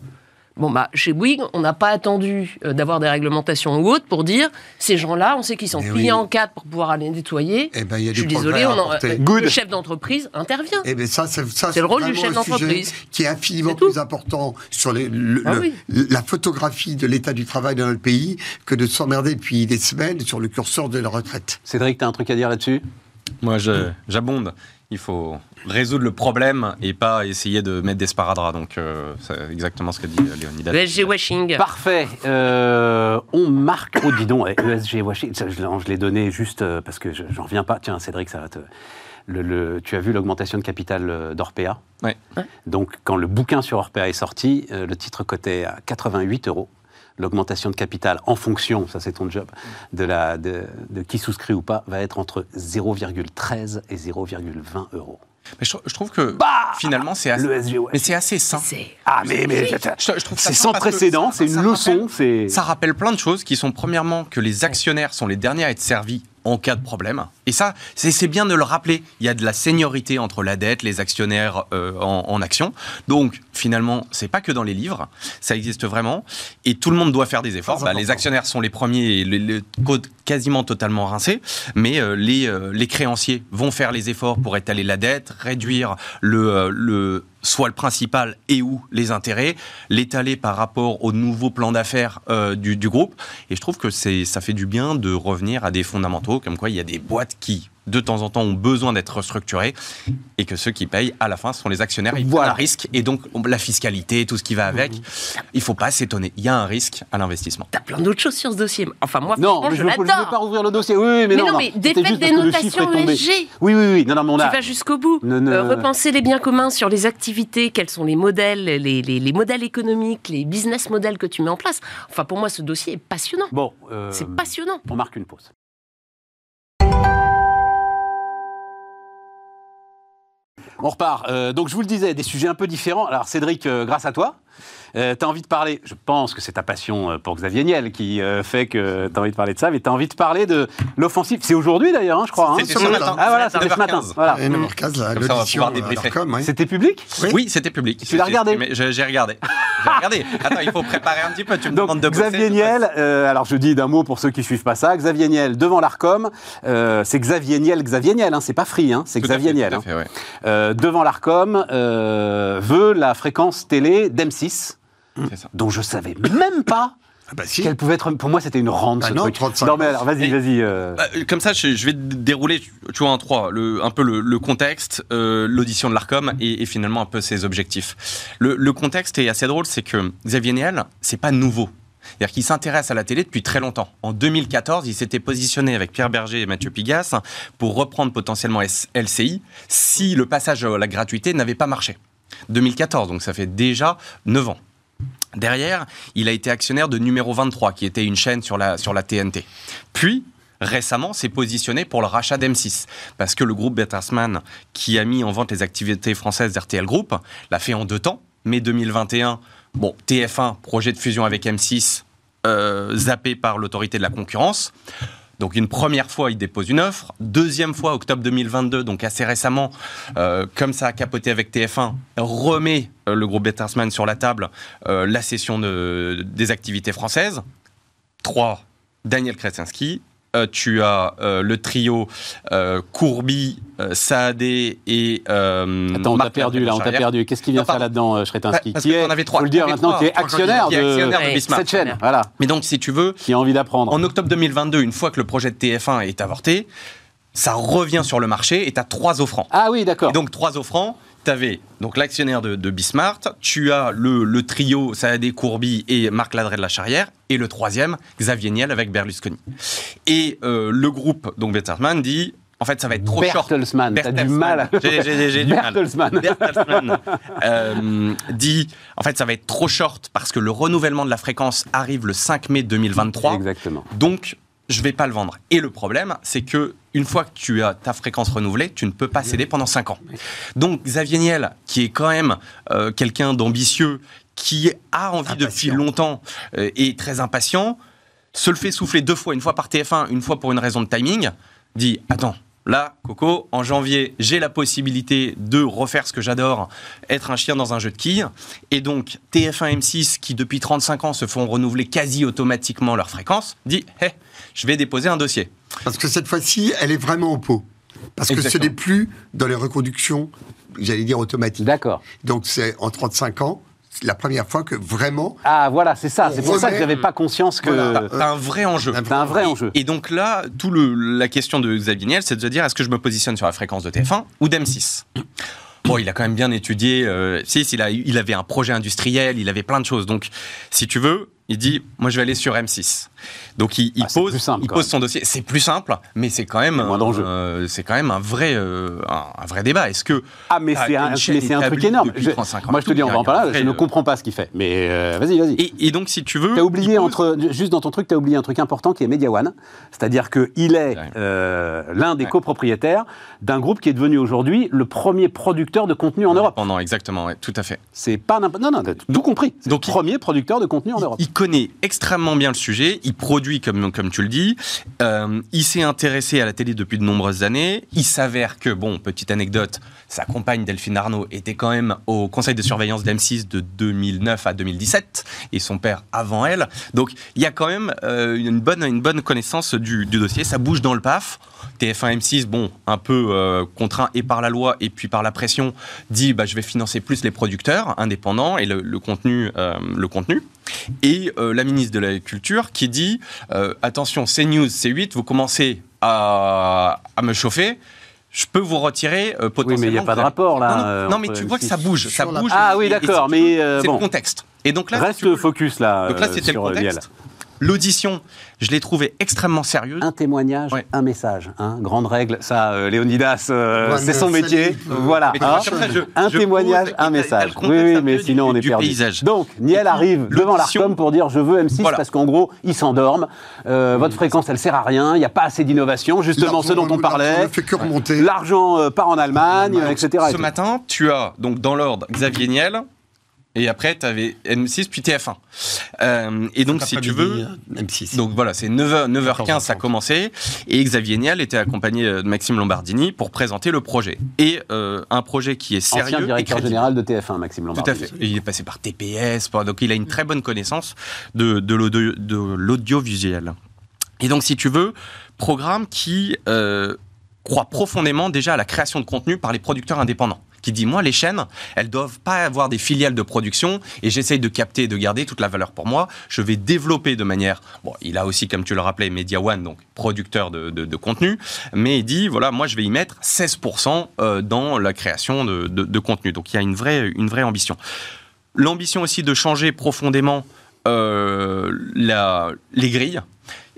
Speaker 5: Bon, bah, chez Bouygues, on n'a pas attendu euh, d'avoir des réglementations ou autres pour dire ces gens-là, on sait qu'ils sont pliés
Speaker 4: oui.
Speaker 5: en quatre pour pouvoir aller nettoyer.
Speaker 4: Eh ben, il y a
Speaker 5: je suis désolé, on en- euh, le chef d'entreprise intervient.
Speaker 4: Eh bien, ça, c'est ça,
Speaker 5: C'est le rôle du chef d'entreprise.
Speaker 4: qui est infiniment plus important sur les- le-
Speaker 5: Ah
Speaker 4: le-
Speaker 5: oui.
Speaker 4: la photographie de l'état du travail dans notre pays que de s'emmerder depuis des semaines sur le curseur de la retraite.
Speaker 1: Cédric, tu as un truc à dire là-dessus?
Speaker 2: Moi, je- j'abonde. Il faut résoudre le problème et pas essayer de mettre des sparadraps. Donc, euh, c'est exactement ce que dit euh, Léonidas.
Speaker 5: Le SG washing.
Speaker 1: Parfait. Euh, on marque. Oh, dis donc, eh, ESG ça, Je, l'ai- je l'ai donné juste parce que je- j'en reviens pas. Tiens, Cédric, ça va te. Le, le- tu as vu l'augmentation de capital d'Orpea?
Speaker 2: Ouais.
Speaker 1: Donc, quand le bouquin sur Orpea est sorti, le titre cotait à 88 euros. L'augmentation de capital en fonction, ça c'est ton job, de, la, de, de qui souscrit ou pas, va être entre 0,13 et 0,20 euros.
Speaker 2: Mais je, je trouve que
Speaker 1: Bah
Speaker 2: finalement, c'est assez, mais c'est assez sain.
Speaker 5: C'est
Speaker 1: Ah, mais, mais
Speaker 2: Je- je trouve ça
Speaker 1: c'est sans précédent, c'est une leçon.
Speaker 2: rappelle- Ça rappelle plein de choses qui sont premièrement que les actionnaires sont les derniers à être servis en cas de problème. Et ça, c'est bien de le rappeler. Il y a de la seniorité entre la dette, les actionnaires euh, en, en action. Donc, finalement, c'est pas que dans les livres, ça existe vraiment. Et tout le monde doit faire des efforts. Bah, les actionnaires sont les premiers et les, les- quasiment totalement rincés. Mais euh, les, euh, les créanciers vont faire les efforts pour étaler la dette, réduire le, le soit le principal et ou les intérêts, l'étaler par rapport au nouveau plan d'affaires euh, du, du groupe. Et je trouve que ça fait du bien de revenir à des fondamentaux, comme quoi il y a des boîtes qui, de temps en temps, ont besoin d'être restructurées et que ceux qui payent à la fin sont les actionnaires. Ils
Speaker 1: Voilà.
Speaker 2: un risque et donc la fiscalité, tout ce qui va avec. Il faut pas s'étonner. Il y a un risque à l'investissement.
Speaker 5: T'as plein d'autres choses sur ce dossier. Enfin, moi,
Speaker 1: Non, mais
Speaker 5: je
Speaker 1: ne veux pas rouvrir le dossier. Oui, oui, mais,
Speaker 5: Mais
Speaker 1: non,
Speaker 5: non, mais défaites des notations. ESG.
Speaker 1: Oui, oui, oui. Non, non, mais on
Speaker 5: Tu vas jusqu'au bout.
Speaker 1: Ne- ne-
Speaker 5: Euh, repenser les biens communs sur les activités, quels sont les modèles, les, les- les modèles économiques, les business models que tu mets en place. Enfin, pour moi, ce dossier est passionnant.
Speaker 1: Bon, euh,
Speaker 5: C'est passionnant.
Speaker 1: on marque une pause. On repart. Euh, donc, je vous le disais, des sujets un peu différents. Alors, Cédric, euh, grâce à toi, tu as envie de parler. Je pense que c'est ta passion euh, pour Xavier Niel qui euh, fait que tu as envie de parler de ça, mais tu as envie de parler de l'offensive. C'est aujourd'hui d'ailleurs, hein, je crois. hein.
Speaker 2: C'était ce matin.
Speaker 1: Ah, voilà, c'était ce matin.
Speaker 2: 9h15.
Speaker 1: Voilà.
Speaker 4: Et 9h15, la-
Speaker 2: Comme ça, on va
Speaker 4: l'audition
Speaker 2: pouvoir
Speaker 4: à
Speaker 2: débriefer.
Speaker 4: l'Arcom, ouais.
Speaker 1: C'était public?
Speaker 4: Oui.
Speaker 2: Oui, c'était public.
Speaker 1: Tu l'as regardé?
Speaker 2: Mais J'ai regardé. J'ai regardé. Attends, il faut préparer un petit peu. Tu me
Speaker 1: Donc
Speaker 2: demandes de bosser,
Speaker 1: Xavier Niel, euh, alors je dis d'un mot pour ceux qui suivent pas ça, Xavier Niel devant l'Arcom, euh, c'est Xavier Niel, Xavier Niel, hein, c'est pas Free, hein, c'est Xavier Niel.
Speaker 2: tout à
Speaker 1: hein.
Speaker 2: fait, ouais.
Speaker 1: Euh, devant l'Arcom, euh, veut la fréquence télé d'M6,
Speaker 2: C'est ça.
Speaker 1: Dont je savais même pas
Speaker 4: Ah bah si.
Speaker 1: qu'elle pouvait être. Pour moi, c'était une rente
Speaker 4: Bah
Speaker 1: ce
Speaker 4: non,
Speaker 1: truc.
Speaker 4: 35
Speaker 1: non mais alors, vas-y, vas-y. euh,
Speaker 2: Bah, comme ça, je, je vais dérouler, tu vois, en trois, le, un peu le, le contexte, euh, l'audition de l'Arcom et, et finalement un peu ses objectifs. Le, le contexte est assez drôle, c'est que Xavier Niel, c'est pas nouveau. C'est-à-dire qu'il s'intéresse à la télé depuis très longtemps. En 2014, il s'était positionné avec Pierre Berger et Mathieu Pigas pour reprendre potentiellement LCI si le passage à la gratuité n'avait pas marché. 2014, donc ça fait déjà 9 ans. Derrière, il a été actionnaire de Numéro 23, qui était une chaîne sur la, TNT. Puis, récemment, s'est positionné pour le rachat d'M6. Parce que le groupe Bertelsmann, qui a mis en vente les activités françaises d'RTL Group, l'a fait en deux temps. Mai 2021, bon, TF1, projet de fusion avec M6, euh, zappé par l'autorité de la concurrence. Donc une première fois, il dépose une offre. Deuxième fois, octobre 2022, donc assez récemment, euh, comme ça a capoté avec TF1, remet euh, le groupe Bertelsmann sur la table euh, la cession de- des activités françaises. Trois, Daniel Krasinski. Euh, tu as euh, le trio euh, Courby, Saadé et.
Speaker 1: Attends, on t'a perdu là, on t'a perdu. Qu'est-ce qu'il vient faire là-dedans, Shretinsky
Speaker 2: Qui est,
Speaker 1: avait trois, faut le dire maintenant, qui est actionnaire, de, cette chaîne. Voilà.
Speaker 2: Mais donc, si tu veux.
Speaker 1: Qui a envie d'apprendre.
Speaker 2: En octobre 2022, une fois que le projet de TF1 est avorté, ça revient sur le marché et tu as trois offrants.
Speaker 1: Ah oui, d'accord.
Speaker 2: Et donc, trois offrants tu avais donc l'actionnaire de, de, Bismart, tu as le, le trio Saadé Courby et Marc Ladret de la Charrière, et le troisième, Xavier Niel avec Berlusconi. Et euh, le groupe, donc Bertelsmann, dit en fait, ça va être trop
Speaker 1: Bertelsmann, t'as du mal.
Speaker 2: J'ai du Bertelsmann. Bertelsmann euh, dit, en fait, ça va être trop short parce que le renouvellement de la fréquence arrive le 5 mai 2023.
Speaker 1: Exactement.
Speaker 2: Donc, je vais pas le vendre. Et le problème, c'est que une fois que tu as ta fréquence renouvelée, tu ne peux pas céder pendant 5 ans. Donc Xavier Niel, qui est quand même euh, quelqu'un d'ambitieux, qui a envie depuis longtemps euh, et très impatient, se le fait souffler deux fois, une fois par TF1, une fois pour une raison de timing, dit attends. Là, Coco, en janvier, j'ai la possibilité de refaire ce que j'adore, être un chien dans un jeu de quilles. Et donc, TF1 M6, qui depuis 35 ans se font renouveler quasi automatiquement leur fréquence, dit hé, je vais déposer un dossier.
Speaker 4: Parce que cette fois-ci, elle est vraiment en pot. Parce que ce n'est plus dans les reconductions, j'allais dire automatiques.
Speaker 1: D'accord.
Speaker 4: Donc c'est en 35 ans, la première fois que vraiment.
Speaker 1: Ah voilà, c'est ça. C'est pour ça que j'avais pas conscience que.
Speaker 2: Voilà. un vrai enjeu.
Speaker 1: C'est un vrai enjeu.
Speaker 2: Et, donc là, tout le, la question de Xavier Niel, c'est de se dire est-ce que je me positionne sur la fréquence de TF1 ou d'M6 Bon, il a quand même bien étudié. Euh, si, il, a, il avait un projet industriel, il avait plein de choses. Donc, si tu veux, il dit moi je vais aller sur M6. Donc il, il ah, pose, il pose son dossier. C'est plus simple, mais c'est quand même euh, c'est quand même un vrai euh, un, vrai débat. Est-ce que
Speaker 1: ah mais c'est un, un truc énorme. moi je te dis on va en parler. Je ne comprends pas ce qu'il fait. Mais euh, vas-y vas-y.
Speaker 2: Et, et, donc si tu veux,
Speaker 1: as oublié entre juste dans ton truc tu as oublié un truc important qui est Media One, c'est-à-dire que il est l'un des copropriétaires d'un groupe qui est devenu aujourd'hui le premier producteur de contenu en Europe.
Speaker 2: Pendant exactement, ouais, tout à fait.
Speaker 1: C'est pas non non tout compris. Donc le premier producteur de contenu en Europe
Speaker 2: connaît extrêmement bien le sujet, il produit comme, comme tu le dis, euh, il s'est intéressé à la télé depuis de nombreuses années, il s'avère que, bon, petite anecdote, sa compagne Delphine Arnaud était quand même au conseil de surveillance d'M6 de 2009 à 2017, et son père avant elle, donc il y a quand même euh, une, bonne, une bonne connaissance du, dossier, ça bouge dans le PAF, TF1 M6, bon, un peu euh, contraint et par la loi et puis par la pression, dit bah, je vais financer plus les producteurs indépendants et le, contenu, le contenu. Et euh, la ministre de la Culture qui dit euh, attention, CNews, C8, vous commencez à, me chauffer je peux vous retirer potentiellement.
Speaker 1: Oui, mais il n'y a pas de rapport
Speaker 2: là. Non, mais tu vois que ça bouge, ça bouge.
Speaker 1: Ah oui, d'accord, mais
Speaker 2: c'est le contexte.
Speaker 1: Et donc là, reste focus là.
Speaker 2: Donc là, c'était le contexte. L'audition, je l'ai trouvée extrêmement sérieuse.
Speaker 1: Un témoignage, un message. Hein. Grande règle, ça, euh, Léonidas, euh, c'est son métier. Voilà. Hein. un témoignage, un message. Oui, oui, mais sinon on est perdu. Paysage. Donc, Niel arrive devant l'ARCOM pour dire je veux M6 parce qu'en gros, ils s'endorment. Euh, votre fréquence, elle sert à rien. Il n'y a pas assez d'innovation. Justement, ce dont on parlait. L'argent part en Allemagne, etc.
Speaker 2: Ce matin, tu as donc dans l'ordre Xavier Niel, et après, tu avais M6 puis TF1. Euh, et donc, si tu veux. M6. Donc voilà, c'est 9h, 9h15, ça a commencé. Et Xavier Niel était accompagné de Maxime Lombardini pour présenter le projet. Et euh, un projet qui est sérieux.
Speaker 1: Ancien directeur général de TF1, Maxime Lombardini.
Speaker 2: Tout à fait. Et il est passé par TPS. Donc il a une très bonne connaissance de, de l'audiovisuel. Et donc, si tu veux, programme qui euh, croit profondément déjà à la création de contenu par les producteurs indépendants qui dit moi les chaînes, elles doivent pas avoir des filiales de production et j'essaye de capter et de garder toute la valeur pour moi. Je vais développer de manière bon, il a aussi comme tu le rappelais Media One donc producteur de, de, contenu, mais il dit voilà moi je vais y mettre 16% euh, dans la création de, de, contenu. Donc il y a une vraie une vraie ambition. L'ambition aussi de changer profondément euh, la, les grilles.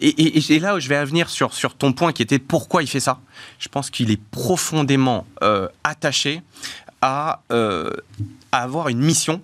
Speaker 2: Et, là où je vais revenir sur, sur ton point qui était pourquoi il fait ça. Je pense qu'il est profondément euh, attaché à, euh, à, avoir une mission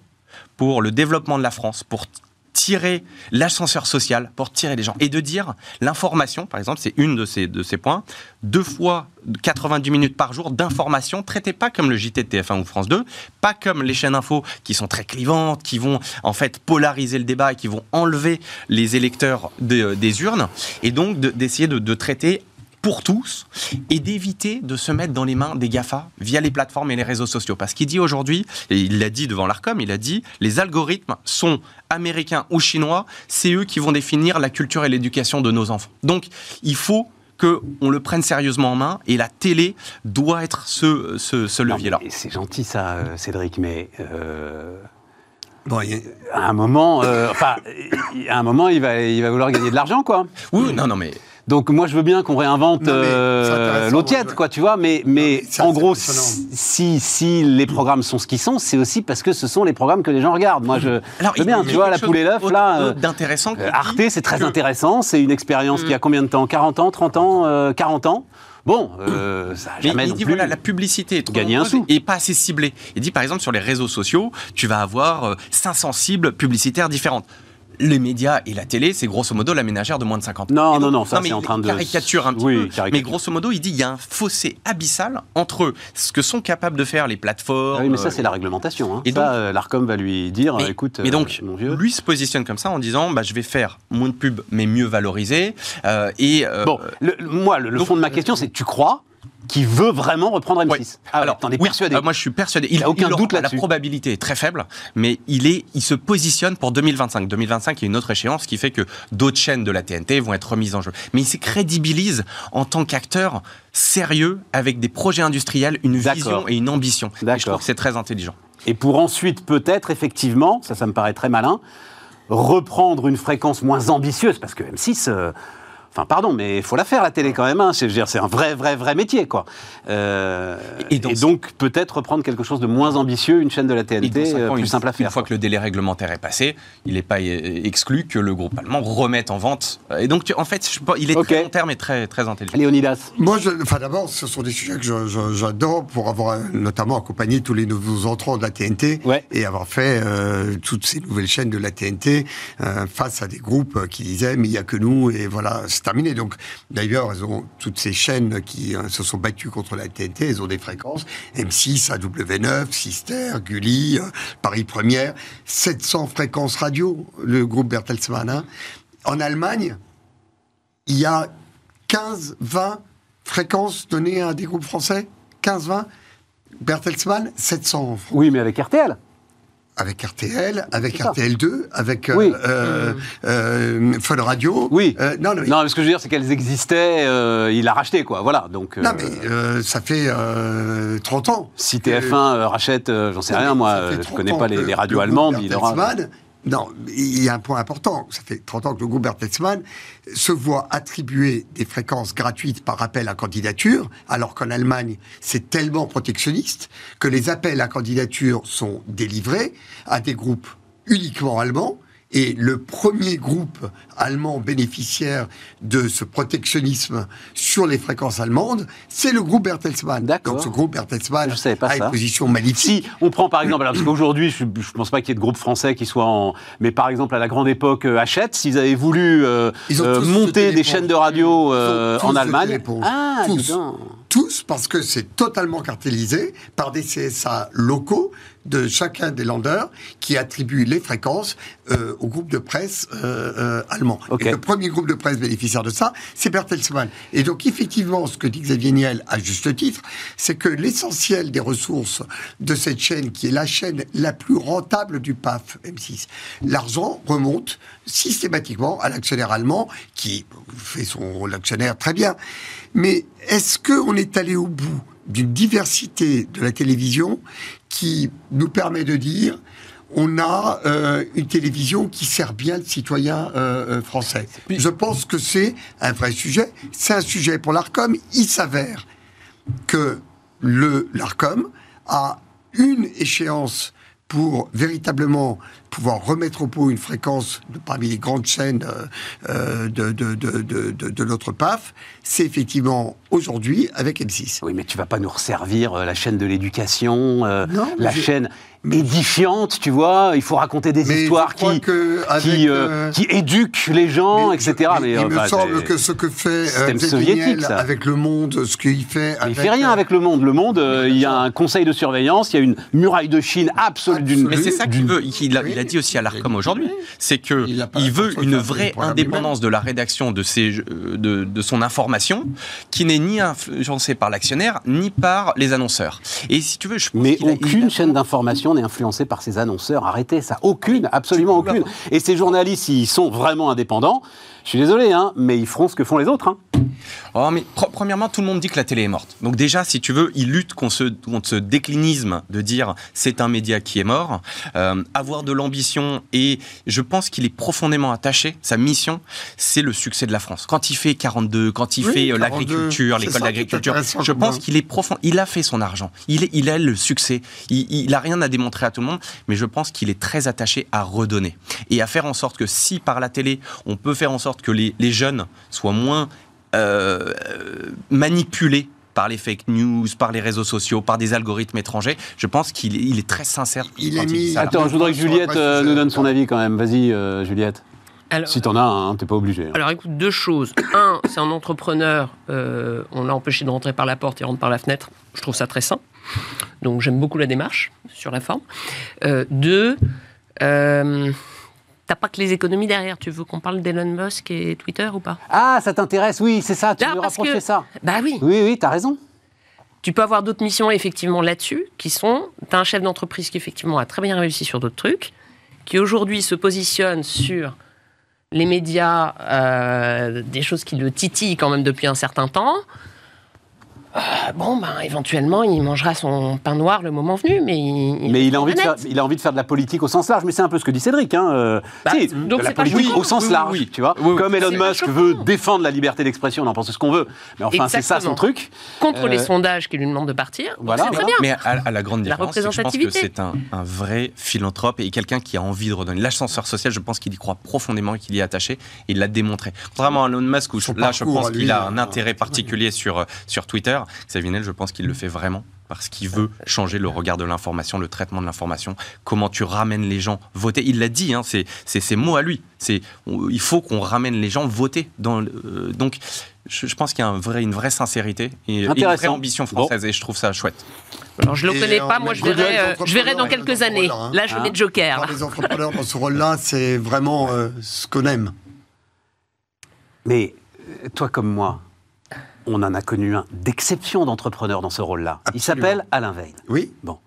Speaker 2: pour le développement de la France, pour tirer l'ascenseur social, pour tirer les gens. Et de dire, l'information, par exemple, c'est une de ces, de ces points, deux fois 90 minutes par jour d'information traitées pas comme le JT de TF1 ou France 2, pas comme les chaînes info qui sont très clivantes, qui vont en fait polariser le débat et qui vont enlever les électeurs des urnes, et donc d'essayer de, de traiter pour tous et d'éviter de se mettre dans les mains des GAFA via les plateformes et les réseaux sociaux. Parce qu'il dit aujourd'hui, et il l'a dit devant l'ARCOM, il a dit les algorithmes sont américains ou chinois, c'est eux qui vont définir la culture et l'éducation de nos enfants. Donc il faut qu'on le prenne sérieusement en main et la télé doit être ce, ce, levier-là.
Speaker 1: C'est gentil ça, euh, Cédric, mais... Euh, bon, à un moment, euh, enfin, à un moment, il va, il va vouloir gagner de l'argent, quoi.
Speaker 2: Oui, non, non, mais
Speaker 1: donc moi je veux bien qu'on réinvente euh, l'eau tiède, quoi, tu vois, mais, mais, en gros, si, si les programmes sont ce qu'ils sont, c'est aussi parce que ce sont les programmes que les gens regardent. Moi je veux bien, tu vois, la poule et l'œuf, là.
Speaker 2: Euh, d'intéressant.
Speaker 1: Euh, Arte, c'est très intéressant, c'est une expérience qui a combien de temps? 40 ans, 30 ans, 40 ans? Bon, ça n'a jamais
Speaker 2: il dit voilà, la publicité est trop un sou. et pas assez ciblée. Il dit par exemple sur les réseaux sociaux, tu vas avoir 500 cibles publicitaires différentes les médias et la télé, c'est grosso modo la ménagère de moins de 50
Speaker 1: ans. Non, non, non, ça c'est en train de...
Speaker 2: Caricature un petit peu. Mais grosso modo, il dit il y a un fossé abyssal entre ce que sont capables de faire les plateformes... Ah
Speaker 1: oui, mais ça c'est la réglementation. Hein. Et ça, euh, l'ARCOM va lui dire, écoute,
Speaker 2: mais donc, euh, lui se positionne comme ça en disant, bah, je vais faire moins de pub, mais mieux valorisé. Euh, et,
Speaker 1: bon, moi, le, fond de ma question, c'est tu crois qui veut vraiment reprendre M6.
Speaker 2: Ah, Alors, t'en es persuadé ah, Moi, je suis persuadé. Il, a aucun doute là La probabilité est très faible, mais il est, il se positionne pour 2025. 2025, il y a une autre échéance qui fait que d'autres chaînes de la TNT vont être remises en jeu. Mais il se crédibilise en tant qu'acteur sérieux avec des projets industriels, une vision et une ambition. Et je trouve que c'est très intelligent.
Speaker 1: Et pour ensuite, peut-être, effectivement, ça, ça me paraît très malin, reprendre une fréquence moins ambitieuse, parce que M6, Enfin, pardon, mais il faut la faire, la télé, quand même. Hein. C'est, un vrai, vrai, vrai métier, quoi. Euh, et, donc, peut-être reprendre quelque chose de moins ambitieux, une chaîne de la TNT euh, plus simple à faire.
Speaker 2: Une fois que le délai réglementaire est passé, il n'est pas exclu que le groupe allemand remette en vente. Et donc, en fait, il est très long terme et très, très intelligent.
Speaker 1: Léonidas
Speaker 4: Moi, enfin, d'abord, ce sont des sujets que j'adore pour avoir euh, notamment accompagné tous les nouveaux entrants de la TNT et avoir fait toutes ces nouvelles chaînes de la TNT face à des groupes qui disaient, mais il n'y a que nous, et voilà, terminé. Donc, d'ailleurs, elles ont toutes ces chaînes qui hein, se sont battues contre la TNT, elles ont des fréquences M6, AW9, Sister, Gulli, euh, Paris Première, 700 fréquences radio, le groupe Bertelsmann. Hein. En Allemagne, il y a 15, 20 fréquences données à des groupes français 15, 20 Bertelsmann, 700
Speaker 1: Oui, mais avec RTL
Speaker 4: avec RTL, avec RTL2, avec oui. euh, euh, Fun Radio.
Speaker 1: Oui. Euh, non, non, mais ce que je veux dire, c'est qu'elles existaient, euh, il a racheté, quoi. Voilà. Donc,
Speaker 4: non, mais ça fait 30 ans.
Speaker 1: Si TF1 rachète, j'en sais rien, moi, je ne connais pas les, les radios allemandes, il aura.
Speaker 4: Non, il y a un point important. Ça fait 30 ans que le groupe Bertelsmann se voit attribuer des fréquences gratuites par appel à candidature, alors qu'en Allemagne, c'est tellement protectionniste que les appels à candidature sont délivrés à des groupes uniquement allemands et le premier groupe allemand bénéficiaire de ce protectionnisme sur les fréquences allemandes, c'est le groupe Bertelsmann. Donc ce groupe Bertelsmann a une position magnifique.
Speaker 1: Si on prend par exemple, parce qu'aujourd'hui, je ne pense pas qu'il y ait de groupe français qui soit en... Mais par exemple, à la grande époque, euh, Hachette, s'ils avaient voulu euh, euh, monter des chaînes de radio en Allemagne...
Speaker 4: Ah, tous. tous, parce que c'est totalement cartélisé par des CSA locaux de chacun des landers qui attribue les fréquences euh, au groupe de presse euh, euh, allemand. Et le premier groupe de presse bénéficiaire de ça, c'est Bertelsmann. Et donc, effectivement, ce que dit Xavier Niel à juste titre, c'est que l'essentiel des ressources de cette chaîne, qui est la chaîne la plus rentable du PAF M6, l'argent remonte systématiquement à l'actionnaire allemand, qui fait son actionnaire très bien. Mais est-ce qu'on est allé au bout d'une diversité de la télévision qui nous permet de dire on a euh, une télévision qui sert bien le citoyen euh, euh, français. Je pense que c'est un vrai sujet. C'est un sujet pour l'ARCOM. Il s'avère que l'ARCOM a une échéance pour véritablement pouvoir remettre au pot une fréquence de, parmi les grandes chaînes euh, de, de, de, de, notre PAF, c'est effectivement aujourd'hui avec M6.
Speaker 1: Oui, mais tu vas pas nous resservir euh, la chaîne de l'éducation, euh, la chaîne... édifiante, tu vois. Il faut raconter des
Speaker 4: Mais
Speaker 1: histoires qui,
Speaker 4: que avec,
Speaker 1: qui, euh,
Speaker 4: euh,
Speaker 1: qui éduquent les gens,
Speaker 4: Mais
Speaker 1: etc.
Speaker 4: je-
Speaker 1: mais
Speaker 4: il me semble
Speaker 1: c'est-
Speaker 4: que ce que fait euh,
Speaker 1: soviétique, ça.
Speaker 4: avec le monde, ce qu'il fait.
Speaker 1: il
Speaker 4: avec,
Speaker 1: fait rien
Speaker 4: euh,
Speaker 1: avec le monde. Le monde, euh, il y a un conseil de surveillance, il y a une muraille de Chine absolue d'une.
Speaker 2: Mais c'est ça qu'il veut. Il a, il a dit aussi à l'Arcom aujourd'hui, c'est que
Speaker 4: Il
Speaker 2: il veut une vraie indépendance de la rédaction de, ses, euh, de, de son information, qui n'est ni influencée par l'actionnaire ni par les annonceurs. Et si tu veux, je pense
Speaker 1: Mais aucune
Speaker 2: a-
Speaker 1: chaîne d'information n'est influencée par ces annonceurs. Arrêtez ça. Aucune, absolument aucune. Et ces journalistes, s'ils sont vraiment indépendants, je suis désolé, hein, mais ils feront ce que font les autres. hein.
Speaker 2: Oh, mais pre- premièrement, tout le monde dit que la télé est morte. Donc déjà, si tu veux, il lutte contre ce, contre ce déclinisme de dire c'est un média qui est mort, Euh, avoir de l'ambition et je pense qu'il est profondément attaché. Sa mission, c'est le succès de la France. Quand il fait 42, quand il
Speaker 4: Oui,
Speaker 2: fait
Speaker 4: 42,
Speaker 2: euh, l'agriculture, l'école d'agriculture, je pense qu'il est profond. Il a fait son argent. Il, est, il a le succès. Il, il a rien à démontrer à tout le monde, mais je pense qu'il est très attaché à redonner et à faire en sorte que si par la télé, on peut faire en sorte que les, les jeunes soient moins euh, manipulés par les fake news, par les réseaux sociaux, par des algorithmes étrangers, je pense qu'il est, il est très sincère.
Speaker 4: Il est
Speaker 2: dit
Speaker 4: mis-.
Speaker 1: Attends, je voudrais que Juliette euh, nous donne son avis quand même. Vas-y, euh, Juliette.
Speaker 5: Alors,
Speaker 1: Si t'en as un, hein, t'es pas obligé. hein.
Speaker 5: alors écoute, deux choses. Un, c'est un entrepreneur, euh, on l'a empêché de rentrer par la porte, il rentre par la fenêtre. Je trouve ça très sain. Donc j'aime beaucoup la démarche sur la forme. Euh, deux, euh, t'as pas que les économies derrière. Tu veux qu'on parle d'Elon Musk et Twitter ou pas?
Speaker 1: Ah, ça t'intéresse, oui, c'est ça. Tu veux rapprocher
Speaker 5: que-
Speaker 1: ça.
Speaker 5: Bah oui.
Speaker 1: Oui, oui, t'as raison.
Speaker 5: Tu peux avoir d'autres missions effectivement là-dessus, qui sont, tu as un chef d'entreprise qui effectivement a très bien réussi sur d'autres trucs, qui aujourd'hui se positionne sur les médias, euh, des choses qui le titillent quand même depuis un certain temps. Euh, bon, ben, éventuellement, il mangera son pain noir le moment venu, mais il,
Speaker 1: Mais il a, envie de faire, il a envie de faire de la politique au sens large, mais c'est un peu ce que dit Cédric. Hein. euh,
Speaker 5: Bah,
Speaker 1: si,
Speaker 5: donc
Speaker 1: de la
Speaker 5: c'est pas
Speaker 1: politique au sens
Speaker 2: Oui,
Speaker 1: large,
Speaker 2: oui.
Speaker 1: tu vois.
Speaker 2: Oui, oui.
Speaker 1: Comme Elon Musk veut défendre la liberté d'expression, on en pense ce qu'on veut. Mais enfin, c'est ça son truc.
Speaker 5: Contre les
Speaker 1: Euh,
Speaker 5: sondages qui lui demandent de partir.
Speaker 1: voilà,
Speaker 5: c'est très bien.
Speaker 2: Mais à, à la grande
Speaker 5: La
Speaker 2: différence, que je pense que c'est un, un vrai philanthrope et quelqu'un qui a envie de redonner. L'ascenseur social, je pense qu'il y croit profondément et qu'il y est attaché. Et il l'a démontré. Contrairement à Elon Musk, où
Speaker 4: Son
Speaker 2: là, je pense qu'il a un intérêt particulier sur, sur Twitter, Xavier Niel, je pense qu'il le fait vraiment parce qu'il veut changer le regard de l'information, le traitement de l'information, comment tu ramènes les gens voter. Il l'a dit, hein, c'est c'est ses mots à lui. C'est il faut qu'on ramène les gens voter. Dans, le- euh, donc, je, je pense qu'il y a un vrai, une vraie sincérité et, et une vraie ambition française et je trouve ça chouette.
Speaker 5: Alors, je le
Speaker 4: Et
Speaker 5: connais
Speaker 4: on
Speaker 5: pas, moi je verrai, euh, je verrai dans quelques années.
Speaker 4: hein.
Speaker 5: Là, je
Speaker 1: Hein
Speaker 5: mets Joker.
Speaker 4: Par les entrepreneurs dans ce rôle-là, c'est vraiment euh, ce qu'on aime.
Speaker 1: Mais euh, toi comme moi, on en a connu un d'exception d'entrepreneur dans ce rôle-là. Il s'appelle Alain Veil.
Speaker 4: Oui.
Speaker 1: Bon.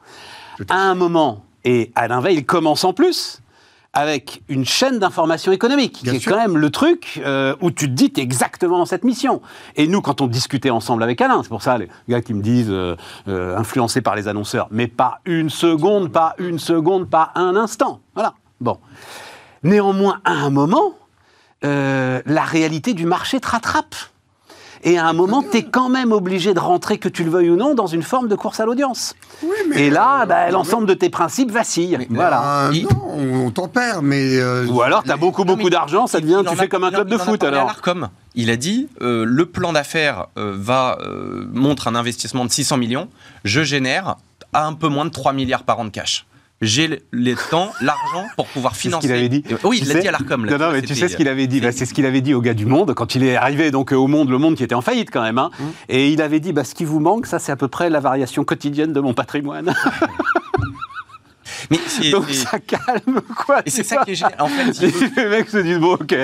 Speaker 4: À
Speaker 1: un moment, et Alain Veil il commence en plus avec une chaîne d'information économique,
Speaker 4: Bien
Speaker 1: qui
Speaker 4: sûr.
Speaker 1: est quand même le truc euh, où tu te dis, t'es exactement dans cette mission. Et nous, quand on discutait ensemble avec Alain, c'est pour ça les gars qui me disent euh, euh, influencés par les annonceurs, mais pas une seconde, pas une seconde, pas un instant. Voilà. Bon. Néanmoins, à un moment, la réalité du marché te rattrape. Et à un moment, tu es quand même obligé de rentrer, que tu le veuilles ou non, dans une forme de course à l'audience. Et là, bah, l'ensemble de tes principes vacille. voilà.
Speaker 4: Euh,
Speaker 2: Il-
Speaker 4: Non, on, on tempère, mais. euh,
Speaker 1: Ou alors, tu as beaucoup, beaucoup d'argent, ça devient, tu
Speaker 2: a-
Speaker 1: fais comme un club de foot alors.
Speaker 2: l'Arcom. Il a dit euh, le plan d'affaires euh, va euh, montre un investissement de 600 millions. Je génère à un peu moins de 3 milliards par an de cash. J'ai le- temps, l'argent pour pouvoir
Speaker 1: C'est ce
Speaker 2: financer.
Speaker 1: qu'il avait dit.
Speaker 2: Oui,
Speaker 1: Tu
Speaker 2: il l'a dit à l'Arcom.
Speaker 1: Non, non, mais tu sais ce qu'il avait dit. Bah, c'est ce qu'il avait dit au gars du Monde quand il est arrivé donc euh, au Monde, le Monde qui était en faillite quand même. hein.
Speaker 2: Mmh.
Speaker 1: Et il avait dit, bah, ce qui vous manque, ça, c'est à peu près la variation quotidienne de mon patrimoine.
Speaker 2: Mais c'est-
Speaker 1: donc ça calme quoi.
Speaker 2: et c'est ça qui est génial. En fait,
Speaker 1: les mecs se disent bon, ok,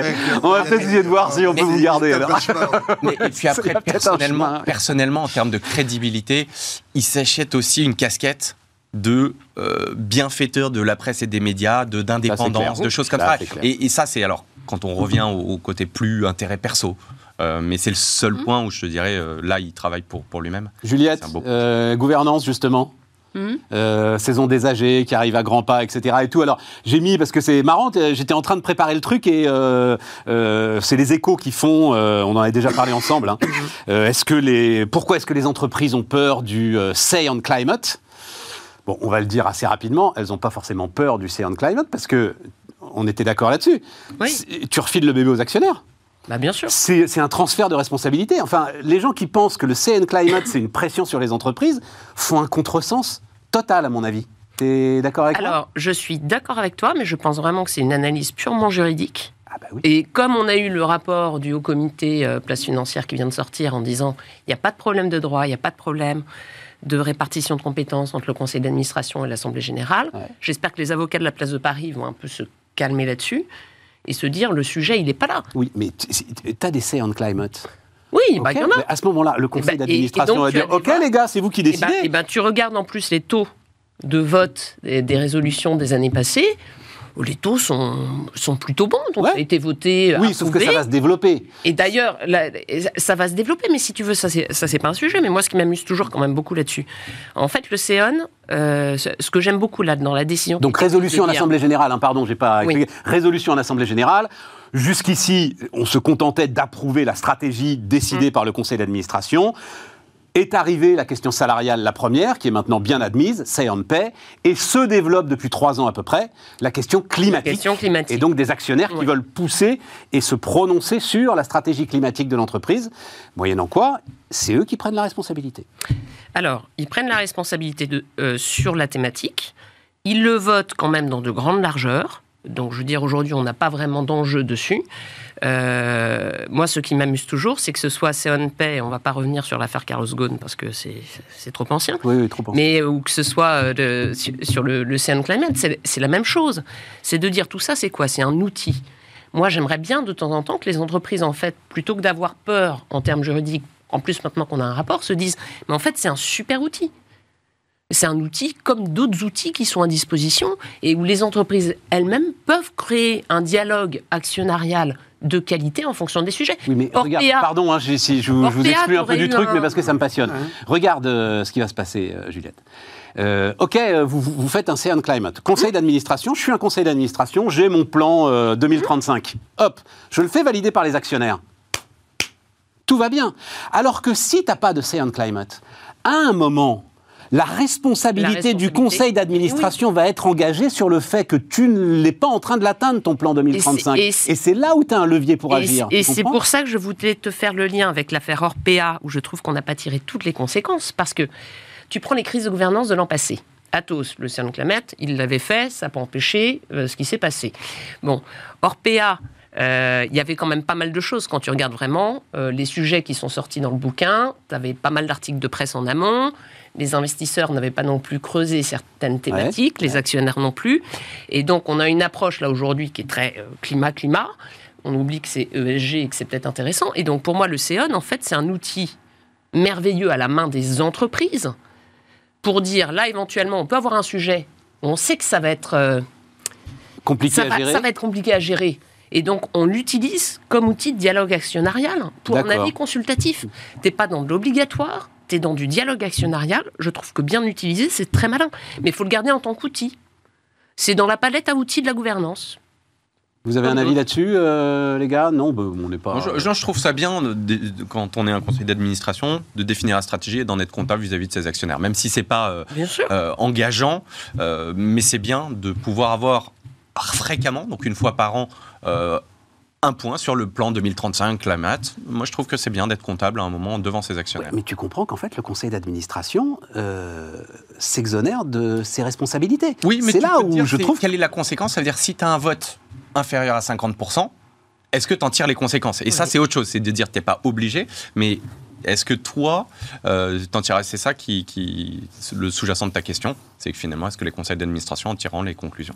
Speaker 1: on va peut-être essayer de voir si on peut vous garder alors.
Speaker 2: Mais, et puis après, personnellement, personnellement, en termes de crédibilité, il s'achète aussi une casquette de euh, bienfaiteur de la presse et des médias, de d'indépendance, de choses comme
Speaker 1: Là,
Speaker 2: ça. Et, et ça, c'est alors quand on revient au, au côté plus intérêt perso. Euh, mais c'est le seul
Speaker 5: Mhm.
Speaker 2: point où je te dirais, euh, là, il travaille pour, pour lui-même.
Speaker 1: Juliette,
Speaker 2: beau-
Speaker 1: euh, gouvernance justement. Euh, saison des âgés qui arrive à grands pas, etc. Et tout. Alors, j'ai mis parce que c'est marrant. J'étais en train de préparer le truc et euh, euh, c'est les échos qui font. euh, on en a déjà parlé ensemble. hein. Euh, est-ce que les, pourquoi est-ce que les entreprises ont peur du euh, say on climate? Bon, on va le dire assez rapidement. Elles n'ont pas forcément peur du on climate parce que on était d'accord là-dessus.
Speaker 5: Oui.
Speaker 1: Tu refiles le bébé aux actionnaires.
Speaker 5: Bah, bien sûr.
Speaker 1: C'est un transfert de responsabilité. Enfin, les gens qui pensent que le CN Climate, c'est une pression sur les entreprises, font un contresens total, à mon avis. Tu es d'accord avec
Speaker 5: Alors, je suis d'accord avec toi, mais je pense vraiment que c'est une analyse purement juridique.
Speaker 1: Ah bah oui.
Speaker 5: Et comme on a eu le rapport du Haut Comité euh, Place Financière qui vient de sortir en disant il n'y a pas de problème de droit, il n'y a pas de problème de répartition de compétences entre le Conseil d'administration et l'Assemblée générale,
Speaker 1: Ouais.
Speaker 5: j'espère que les avocats de la Place de Paris vont un peu se calmer là-dessus et se dire le sujet, il n'est pas là.
Speaker 1: Oui, mais tu as des say on climate.
Speaker 5: Oui, bah, il
Speaker 1: Ok,
Speaker 5: y en a.
Speaker 1: mais À ce moment-là, le conseil
Speaker 5: ben, et- et
Speaker 1: d'administration va dire Ok, les gars, c'est vous qui
Speaker 5: Eh ben,
Speaker 1: décidez.
Speaker 5: eh ben, tu regardes en plus les taux de vote des, des résolutions des années passées. Où Les taux sont, sont plutôt bons, donc
Speaker 1: Ouais.
Speaker 5: ça a été voté.
Speaker 1: oui, sauf que
Speaker 5: approuvé.
Speaker 1: ça va se développer.
Speaker 5: Et d'ailleurs, ça va se développer, mais si tu veux, ça c'est pas un sujet. Mais moi, ce qui m'amuse toujours quand même beaucoup là-dessus, en fait, le CEON, euh, ce que j'aime beaucoup là dans la décision.
Speaker 1: Donc résolution en Assemblée Générale, hein, pardon, j'ai pas
Speaker 5: Oui.
Speaker 1: Résolution en Assemblée Générale. Jusqu'ici, on se contentait d'approuver la stratégie décidée
Speaker 5: Mm.
Speaker 1: par le Conseil d'administration. Est arrivée la question salariale, la première, qui est maintenant bien admise, c'est en paix, et se développe depuis trois ans à peu près la question climatique.
Speaker 5: La question climatique.
Speaker 1: Et donc des actionnaires qui veulent pousser et se prononcer sur la stratégie climatique de l'entreprise, moyennant quoi, c'est eux qui prennent la responsabilité.
Speaker 5: Alors, ils prennent la responsabilité de, euh, sur la thématique. Ils le votent quand même dans de grandes largeurs. Donc, je veux dire, aujourd'hui, on n'a pas vraiment d'enjeu dessus. Euh, moi, ce qui m'amuse toujours, c'est que ce soit Seon Pay, on ne va pas revenir sur l'affaire Carlos Ghosn parce que c'est trop ancien.
Speaker 1: Oui, oui, trop pensé.
Speaker 5: Mais ou que ce soit euh, sur- le, le Climate, c'est c'est la même chose. C'est de dire tout ça, c'est quoi? C'est un outil. Moi, j'aimerais bien de temps en temps que les entreprises, en fait, plutôt que d'avoir peur en termes juridiques, en plus maintenant qu'on a un rapport, se disent, mais en fait, c'est un super outil. C'est un outil comme d'autres outils qui sont à disposition et où les entreprises elles-mêmes peuvent créer un dialogue actionnarial de qualité en fonction des sujets.
Speaker 1: Oui, mais
Speaker 5: Orpea-
Speaker 1: regarde, pardon, hein, j'ai- si je, vous- je exclue un peu du truc,
Speaker 5: un-
Speaker 1: mais parce que ça me passionne. Regarde euh, ce qui va se passer, euh, Juliette. Euh, ok, vous, vous faites un CN Climate. Conseil d'administration, je suis un conseil d'administration, j'ai mon plan euh, 2035. Hop, je le fais valider par les actionnaires. Tout va bien. Alors que si tu n'as pas de CN Climate, à un moment, la responsabilité, du
Speaker 5: responsabilité.
Speaker 1: conseil d'administration va être engagée sur le fait que tu n'es pas en train de l'atteindre, ton plan 2035.
Speaker 5: et c'est-
Speaker 1: là où tu as un levier pour
Speaker 5: Et
Speaker 1: agir.
Speaker 5: Et c'est pour ça que je voulais te faire le lien avec l'affaire Orpea, où je trouve qu'on n'a pas tiré toutes les conséquences. Parce que tu prends les crises de gouvernance de l'an passé. Athos, le CERN Clamette, il l'avait fait, ça n'a pas empêché euh, ce qui s'est passé. Bon, Orpea, euh, il y avait quand même pas mal de choses quand tu regardes vraiment euh, les sujets qui sont sortis dans le bouquin. Tu avais pas mal d'articles de presse en amont. Les investisseurs n'avaient pas non plus creusé certaines thématiques, les actionnaires non plus. Et donc, on a une approche là aujourd'hui qui est très euh, climat-climat. On oublie que c'est ESG et que c'est peut-être intéressant. Et donc, pour moi, le CEON, en fait, c'est un outil merveilleux à la main des entreprises pour dire, là, éventuellement, on peut avoir un sujet, on sait que ça va être, euh,
Speaker 1: Compliqué
Speaker 5: ça
Speaker 1: à
Speaker 5: va,
Speaker 1: gérer.
Speaker 5: ça va être compliqué à gérer. Et donc, on l'utilise comme outil de dialogue actionnarial pour un avis consultatif. T'es pas dans de l'obligatoire, tu es dans du dialogue actionnarial. Je trouve que bien utilisé, c'est très malin. Mais il faut le garder en tant qu'outil. C'est dans la palette à outils de la gouvernance.
Speaker 1: Vous avez un
Speaker 5: Comme
Speaker 1: avis
Speaker 5: d'autres.
Speaker 1: là-dessus, euh, les gars? Non, bah, on n'est pas.
Speaker 2: Moi, je, trouve ça bien, de- de- quand on est un conseil d'administration, de définir la stratégie et d'en être comptable vis-à-vis de ses actionnaires. Même si c'est pas euh,
Speaker 5: Bien sûr.
Speaker 2: euh, engageant, euh, mais c'est bien de pouvoir avoir fréquemment, donc une fois par an, euh, un point sur le plan 2035, la maths. Moi, je trouve que c'est bien d'être comptable à un moment devant ses actionnaires.
Speaker 1: Mais tu comprends qu'en fait, le conseil d'administration euh, s'exonère de ses responsabilités.
Speaker 2: Oui, mais
Speaker 1: c'est
Speaker 2: tu
Speaker 1: là où
Speaker 2: dire,
Speaker 1: je trouve.
Speaker 2: quelle est la conséquence Ça veut dire si tu as un vote inférieur à 50%, est-ce que tu en tires les conséquences? Et ça, c'est autre chose, c'est de dire tu n'es pas obligé, mais est-ce que toi, euh, t'en tirerais? C'est ça qui, qui le sous-jacent de ta question, c'est que finalement, est-ce que les conseils d'administration en tireront les conclusions?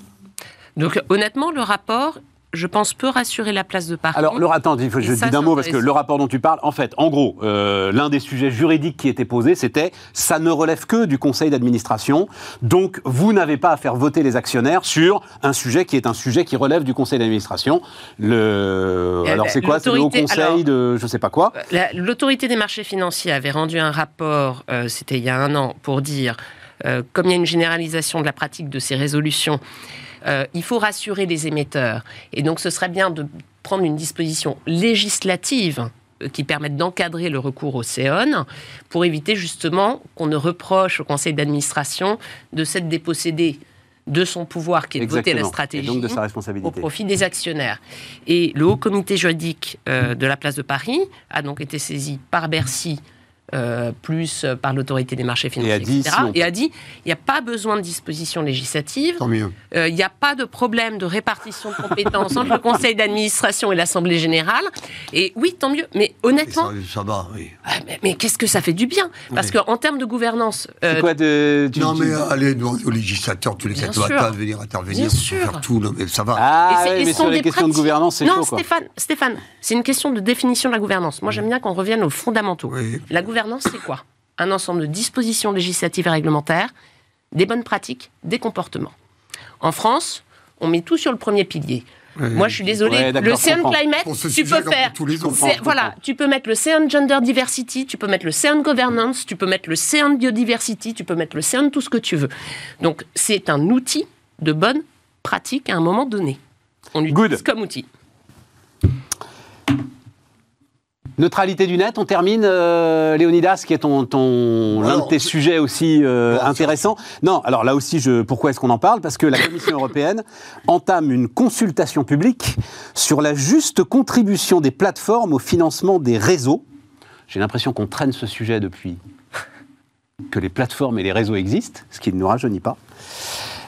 Speaker 5: Donc, honnêtement, le rapport, je pense, peut rassurer la place de Paris.
Speaker 1: Alors, le, attends, il faut- je dis d'un mot parce que le rapport dont tu parles, en fait, en gros, euh, l'un des sujets juridiques qui était posé, c'était ça ne relève que du conseil d'administration, donc vous n'avez pas à faire voter les actionnaires sur un sujet qui est un sujet qui relève du conseil d'administration. Le,
Speaker 5: Euh,
Speaker 1: alors c'est quoi C'est le haut conseil
Speaker 5: alors-
Speaker 1: de je sais pas quoi.
Speaker 5: La- L'autorité des marchés financiers avait rendu un rapport, euh, c'était il y a un an, pour dire, euh, comme il y a une généralisation de la pratique de ces résolutions, euh, il faut rassurer les émetteurs. Et donc ce serait bien de prendre une disposition législative euh, qui permette d'encadrer le recours au CEON pour éviter justement qu'on ne reproche au conseil d'administration de s'être dépossédé de son pouvoir qui est de voter la stratégie
Speaker 1: donc de sa
Speaker 5: au profit des actionnaires. Et le Haut Comité juridique euh, de la place de Paris a donc été saisi par Bercy euh, plus par l'autorité des marchés financiers,
Speaker 1: Et a dit,
Speaker 5: etc.
Speaker 1: si on-
Speaker 5: Et a dit, il n'y a pas besoin de dispositions législatives,
Speaker 4: Tant mieux.
Speaker 5: euh, il n'y a pas de problème de répartition de compétences entre le conseil d'administration et l'Assemblée générale. Et oui, tant mieux. Mais honnêtement,
Speaker 4: Ça, ça va, oui.
Speaker 5: ah, mais, mais qu'est-ce que ça fait du bien? Parce
Speaker 4: Oui.
Speaker 5: qu'en termes de gouvernance,
Speaker 1: C'est
Speaker 5: euh,
Speaker 1: quoi de.
Speaker 4: non, mais euh, allez demander aux législateurs tous les quatre matins de venir intervenir
Speaker 5: Bien sûr.
Speaker 4: faire tout. Non, mais ça va.
Speaker 1: Ah,
Speaker 5: Et et
Speaker 1: mais sur les questions de gouvernance, c'est
Speaker 5: non,
Speaker 1: chaud, quoi.
Speaker 5: Stéphane, Stéphane, c'est une question de définition de la gouvernance. Moi, j'aime bien qu'on revienne aux fondamentaux.
Speaker 4: Oui.
Speaker 5: La gouvernance, c'est quoi? Un ensemble de dispositions législatives et réglementaires, des bonnes pratiques, des comportements. En France, on met tout sur le premier pilier.
Speaker 4: Oui.
Speaker 5: Moi, je suis désolée.
Speaker 1: Ouais,
Speaker 5: le
Speaker 1: comprends.
Speaker 5: Climate, tu peux faire. Voilà, tu peux mettre le CN Gender Diversity, tu peux mettre le CN Governance, tu peux mettre le CN Biodiversity, tu peux mettre le CN tout ce que tu veux. Donc, c'est un outil de bonne pratique à un moment donné. On l'utilise
Speaker 1: Good.
Speaker 5: comme outil.
Speaker 1: Neutralité du net, on termine, euh, Léonidas, qui est ton, ton, l'un de tes sujets aussi euh, intéressants. Non, alors là aussi, je, pourquoi est-ce qu'on en parle? Parce que la Commission européenne entame une consultation publique sur la juste contribution des plateformes au financement des réseaux. J'ai l'impression qu'on traîne ce sujet depuis que les plateformes et les réseaux existent, ce qui ne nous rajeunit pas.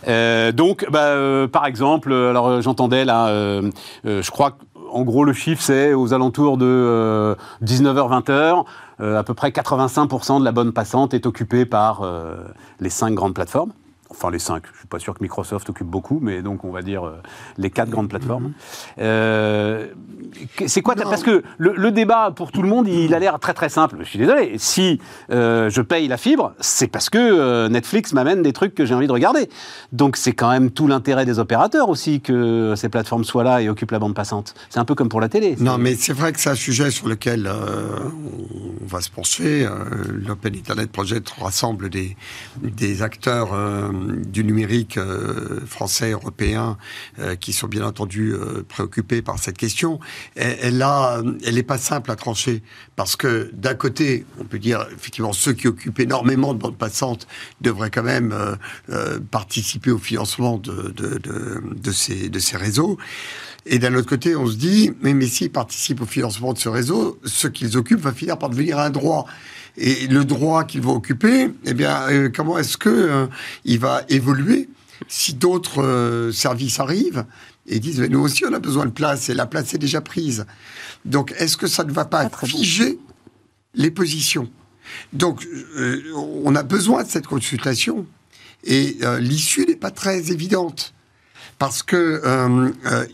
Speaker 1: Euh, donc, bah, euh, par exemple, alors j'entendais là, euh, je crois qu'en gros le chiffre c'est aux alentours de euh, 19h-20h, euh, à peu près 85% de la bonne passante est occupée par euh, les cinq grandes plateformes. Enfin, les cinq. Pas sûr que Microsoft occupe beaucoup, mais donc on va dire euh, les quatre grandes plateformes. Euh, que- c'est quoi. Parce que le, le débat pour tout le monde, il a l'air très très simple. Je suis désolé. Si euh, je paye la fibre, c'est parce que euh, Netflix m'amène des trucs que j'ai envie de regarder. Donc c'est quand même tout l'intérêt des opérateurs aussi que ces plateformes soient là et occupent la bande passante. C'est un peu comme pour la télé.
Speaker 4: Non, mais c'est vrai que c'est un sujet sur lequel euh, on va se pencher. Euh, L'Open Internet Project rassemble des, des acteurs euh, du numérique euh, français, européen, euh, qui sont bien entendu euh, préoccupés par cette question. Elle, elle n'est pas simple à trancher parce que d'un côté, on peut dire effectivement ceux qui occupent énormément de bandes passantes devraient quand même participer au financement de, ces, réseaux. Et d'un autre côté, on se dit, mais, mais s'ils participent au financement de ce réseau, ce qu'ils occupent va finir par devenir un droit. Et le droit qu'ils vont occuper, eh bien, comment est-ce que il va évoluer si d'autres euh, services arrivent et disent, mais nous aussi, on a besoin de place, et la place est déjà prise. Donc, est-ce que ça ne va pas
Speaker 1: Ah, bon.
Speaker 4: figer les positions? Donc, euh, on a besoin de cette consultation, et euh, l'issue n'est pas très évidente. Parce que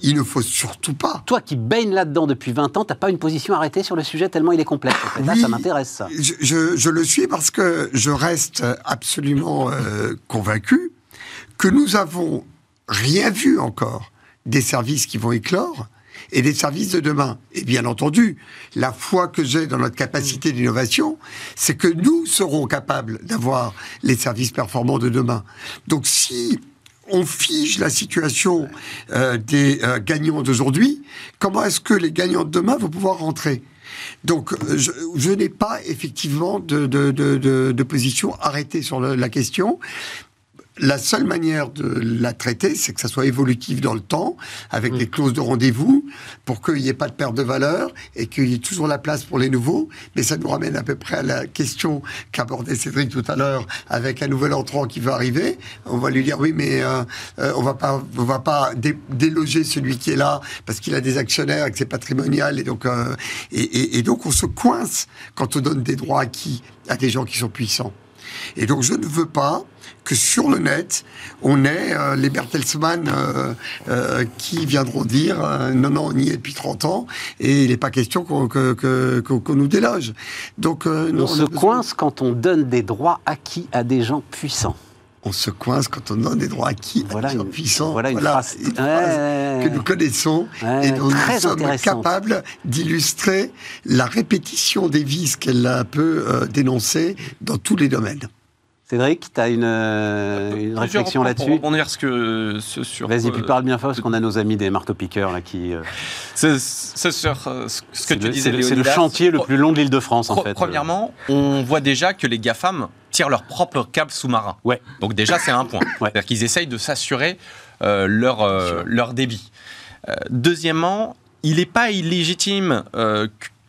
Speaker 4: il ne faut surtout pas.
Speaker 1: Toi qui baignes là-dedans depuis 20 ans, t'as pas une position arrêtée sur le sujet tellement il est complexe. en fait. Là, ça m'intéresse.
Speaker 4: Je, je- je le suis parce que je reste absolument convaincu que nous avons rien vu encore des services qui vont éclore et des services de demain. Et bien entendu, la foi que j'ai dans notre capacité d'innovation, c'est que nous serons capables d'avoir les services performants de demain. Donc si on fige la situation euh, des euh, gagnants d'aujourd'hui, comment est-ce que les gagnants de demain vont pouvoir rentrer? Donc, euh, je, je n'ai pas effectivement de, de, de, de- de position arrêtée sur le- la question. La seule manière de la traiter, c'est que ça soit évolutif dans le temps, avec des clauses de rendez-vous, pour qu'il n'y ait pas de perte de valeur et qu'il y ait toujours la place pour les nouveaux. Mais ça nous ramène à peu près à la question qu'abordait Cédric tout à l'heure, avec un nouvel entrant qui va arriver. On va lui dire oui, mais euh, euh, on va pas, on va pas dé- déloger celui qui est là parce qu'il a des actionnaires et que c'est patrimonial et donc euh, et, et- et donc on se coince quand on donne des droits acquis à des gens qui sont puissants. Et donc je ne veux pas que sur le net, on ait euh, les Bertelsmann euh, euh, qui viendront dire non, non, on y est depuis 30 ans et il n'est pas question qu'on que- que- nous déloge. Donc
Speaker 1: On se
Speaker 4: besoin-
Speaker 1: coince quand on donne des droits acquis à des gens puissants.
Speaker 4: On se coince quand on donne des droits acquis
Speaker 1: Voilà
Speaker 4: à
Speaker 1: une-
Speaker 4: puissants.
Speaker 1: voilà une phrase-
Speaker 4: une phrase
Speaker 1: ouais,
Speaker 4: que nous connaissons
Speaker 1: Ouais,
Speaker 4: et dont nous sommes capables d'illustrer la répétition des vices qu'elle a peut euh, dénoncer dans tous les domaines.
Speaker 1: Cédric, tu as une, euh, une réflexion là-dessus
Speaker 2: rebondir ce que, ce sur,
Speaker 1: Vas-y,
Speaker 2: euh,
Speaker 1: puis parle bien fort parce qu'on a nos amis des marteaux-piqueurs là qui. euh,
Speaker 2: c'est- c'est sur euh, ce ce que
Speaker 1: c'est
Speaker 2: tu
Speaker 1: le-
Speaker 2: disais,
Speaker 1: c'est chantier le plus long de l'Île-de-France en fait.
Speaker 2: Premièrement, on voit déjà que les GAFAM tirent leur propre câble sous-marin.
Speaker 1: Ouais.
Speaker 2: Donc déjà, c'est un point.
Speaker 1: Ouais.
Speaker 2: C'est-à-dire qu'ils essayent de s'assurer euh, leur, euh, leur débit. Euh, deuxièmement, il n'est pas illégitime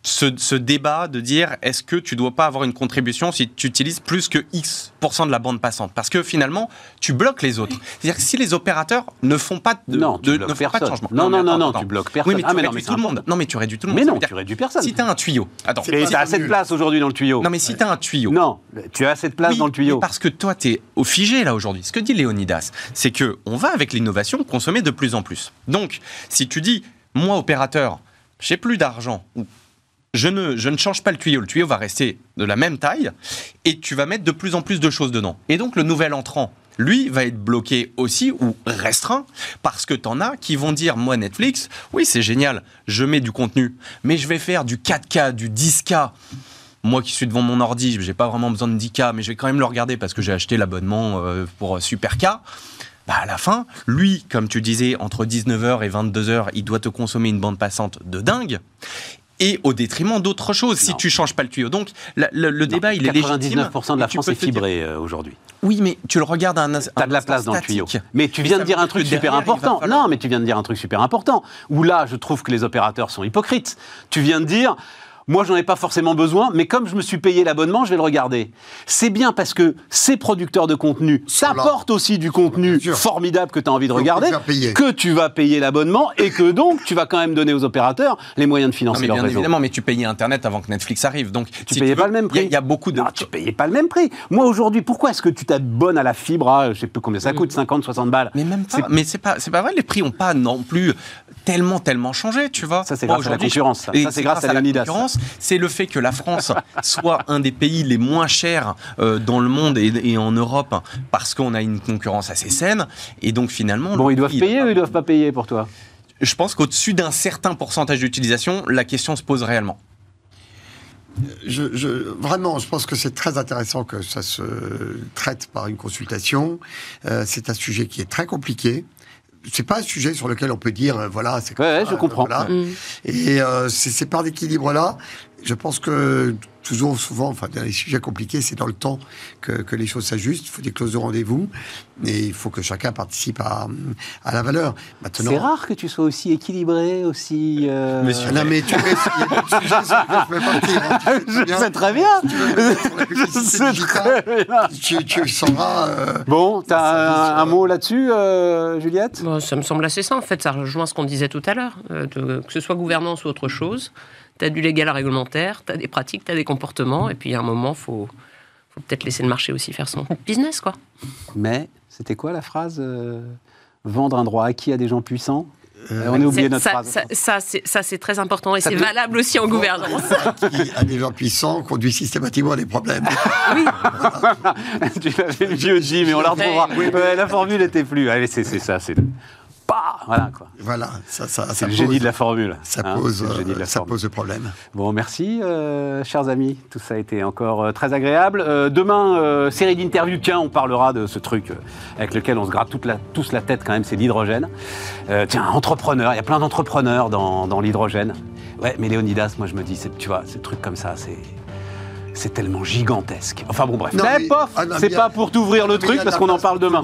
Speaker 2: ce, débat de dire est-ce que tu dois pas avoir une contribution si tu utilises plus que X de la bande passante? Parce que finalement, tu bloques les autres. C'est-à-dire que si les opérateurs ne font pas de,
Speaker 1: non,
Speaker 2: de,
Speaker 1: ne font pas de changement. Non, non, non, non, tu bloques personne.
Speaker 2: Oui, mais tu ah, mais réduis tout le monde. Non, mais tu réduis tout le monde.
Speaker 1: Mais non, tu réduis personne.
Speaker 2: Si tu as un tuyau.
Speaker 1: Attends. Mais tu as assez de place aujourd'hui dans le tuyau.
Speaker 2: Non, mais si tu as un tuyau.
Speaker 1: Non, tu as assez de place dans le tuyau.
Speaker 2: Parce que toi, tu es au figé là aujourd'hui. Ce que dit Léonidas, c'est que on va avec l'innovation consommer de plus en plus. Donc, si tu dis, moi, opérateur, j'ai plus d'argent, je ne, je ne change pas le tuyau. Le tuyau va rester de la même taille et tu vas mettre de plus en plus de choses dedans. Et donc, le nouvel entrant, lui, va être bloqué aussi ou restreint parce que t'en as qui vont dire, moi, Netflix, oui, c'est génial, je mets du contenu, mais je vais faire du 4K, du 10K moi qui suis devant mon ordi, j'ai pas vraiment besoin de 10K, mais je vais quand même le regarder parce que j'ai acheté l'abonnement euh, pour Super K. Bah à la fin, lui, comme tu disais, entre 19h et 22h, il doit te consommer une bande passante de dingue et au détriment d'autres choses si tu changes pas le tuyau. Donc le, débat, il est légitime.
Speaker 1: 99% de la France est fibrée euh, aujourd'hui.
Speaker 2: Oui, mais tu le regardes à un,
Speaker 1: T'as de la place dans le tuyau. Mais tu viens de dire un truc super important. Non, mais tu viens de dire un truc super important. Où là, je trouve que les opérateurs sont hypocrites. Tu viens de dire, moi, j'en ai pas forcément besoin, mais comme je me suis payé l'abonnement, je vais le regarder. C'est bien parce que ces producteurs de contenu t'apportent aussi du contenu formidable que tu as envie de regarder, que tu vas payer l'abonnement et que donc tu vas quand même donner aux opérateurs les moyens de financer
Speaker 2: non,
Speaker 1: mais bien
Speaker 2: évidemment, mais tu payais Internet avant que Netflix arrive. Donc,
Speaker 1: tu payais pas le même prix.
Speaker 2: Il y, a beaucoup de.
Speaker 1: Non, tu payais pas le même prix. Moi, aujourd'hui, pourquoi est-ce que tu t'abonnes à la fibre à, je sais plus combien ça coûte, 50, 60 balles
Speaker 2: Mais même pas. Mais c'est pas, c'est pas vrai. Les prix ont pas non plus tellement, tellement changé, tu vois.
Speaker 1: Ça, c'est grâce à la concurrence. Ça, c'est grâce, à, la concurrence.
Speaker 2: C'est le fait que la France soit un des pays les moins chers euh, dans le monde et, en Europe parce qu'on a une concurrence assez saine. Et donc, finalement.
Speaker 1: Bon, ils doivent payer ou ils doivent pas payer pour toi
Speaker 2: Je pense qu'au-dessus d'un certain pourcentage d'utilisation, la question se pose réellement.
Speaker 4: Je, vraiment, je pense que c'est très intéressant que ça se traite par une consultation. Euh, c'est un sujet qui est très compliqué c'est pas un sujet sur lequel on peut dire euh, voilà c'est
Speaker 1: ouais, je comprends.
Speaker 4: et euh, c'est par d'équilibre là je pense que toujours, souvent, enfin, dans les sujets compliqués, c'est dans le temps que, que les choses s'ajustent. Il faut des clauses de rendez-vous et il faut que chacun participe à, à la valeur.
Speaker 1: C'est rare que tu sois aussi équilibré, aussi. Euh...
Speaker 4: Monsieur, non, mais tu sais, il y a d'autres sujets sur lesquels je peux partir.
Speaker 1: Hein. je sais très bien.
Speaker 4: je sais très bien. Tu, tu sauras. Euh,
Speaker 1: bon, tu as un, mot là-dessus, euh, Juliette?
Speaker 5: Bon, Ça me semble assez ça, en fait. Ça rejoint ce qu'on disait tout à l'heure. Euh, que ce soit gouvernance ou autre chose tu as du légal réglementaire, tu as des pratiques, tu as des comportements, et puis à un moment, il faut, faut peut-être laisser le marché aussi faire son business. quoi.
Speaker 1: Mais c'était quoi la phrase euh, Vendre un droit acquis à des gens puissants? Euh, on a oublié notre
Speaker 5: ça,
Speaker 1: phrase.
Speaker 5: Ça, ça c'est très important et c'est valable aussi en gouvernance.
Speaker 4: Qui, à des gens puissants, conduit systématiquement à des problèmes.
Speaker 1: Oui. tu l'avais vieux dit, mais on la retrouvera. la formule n'était plus. Allez, c'est ça. C'est voilà quoi.
Speaker 4: Voilà, ça, ça,
Speaker 1: c'est le génie de la formule.
Speaker 4: Ça hein, pose, le la ça pose le problème.
Speaker 1: Bon, merci, euh, chers amis. Tout ça a été encore euh, très agréable. Euh, demain, série d'interviews. Tiens, on parlera de ce truc avec lequel on se gratte toute la, tous la tête quand même, c'est l'hydrogène. tiens, entrepreneur. Il y a plein d'entrepreneurs dans, dans l'hydrogène. Ouais, mais Léonidas, moi je me dis, tu vois, ces trucs comme ça, c'est c'est tellement gigantesque. Enfin bon, bref. c'est pas, ah, pas pour t'ouvrir le truc parce qu'on en parle demain.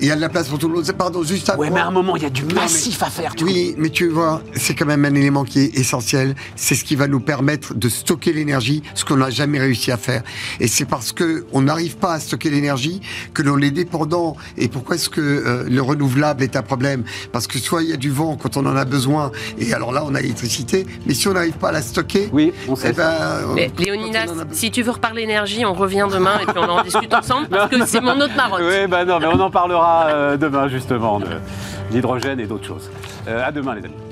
Speaker 4: Il y a de la place pour tout le monde. Pardon, juste
Speaker 1: à. Ouais, mais à un moment, il y a du massif à faire.
Speaker 4: Tu oui, mais tu vois, c'est quand même un élément qui est essentiel. C'est ce qui va nous permettre de stocker l'énergie, ce qu'on n'a jamais réussi à faire. Et c'est parce que on n'arrive pas à stocker l'énergie que l'on est dépendant. Et pourquoi est-ce que euh, le renouvelable est un problème? Parce que soit il y a du vent quand on en a besoin, et alors là, on a l'électricité. Mais si on n'arrive pas à la stocker,
Speaker 1: oui, on sait.
Speaker 4: Eh ben,
Speaker 5: mais, Léonidas, si tu veux reparler énergie, on revient demain et puis on en discute ensemble parce que c'est mon autre marotte.
Speaker 1: Oui, ben non, mais on en parlera. Euh, demain justement l'hydrogène et d'autres choses. Euh, à demain les amis.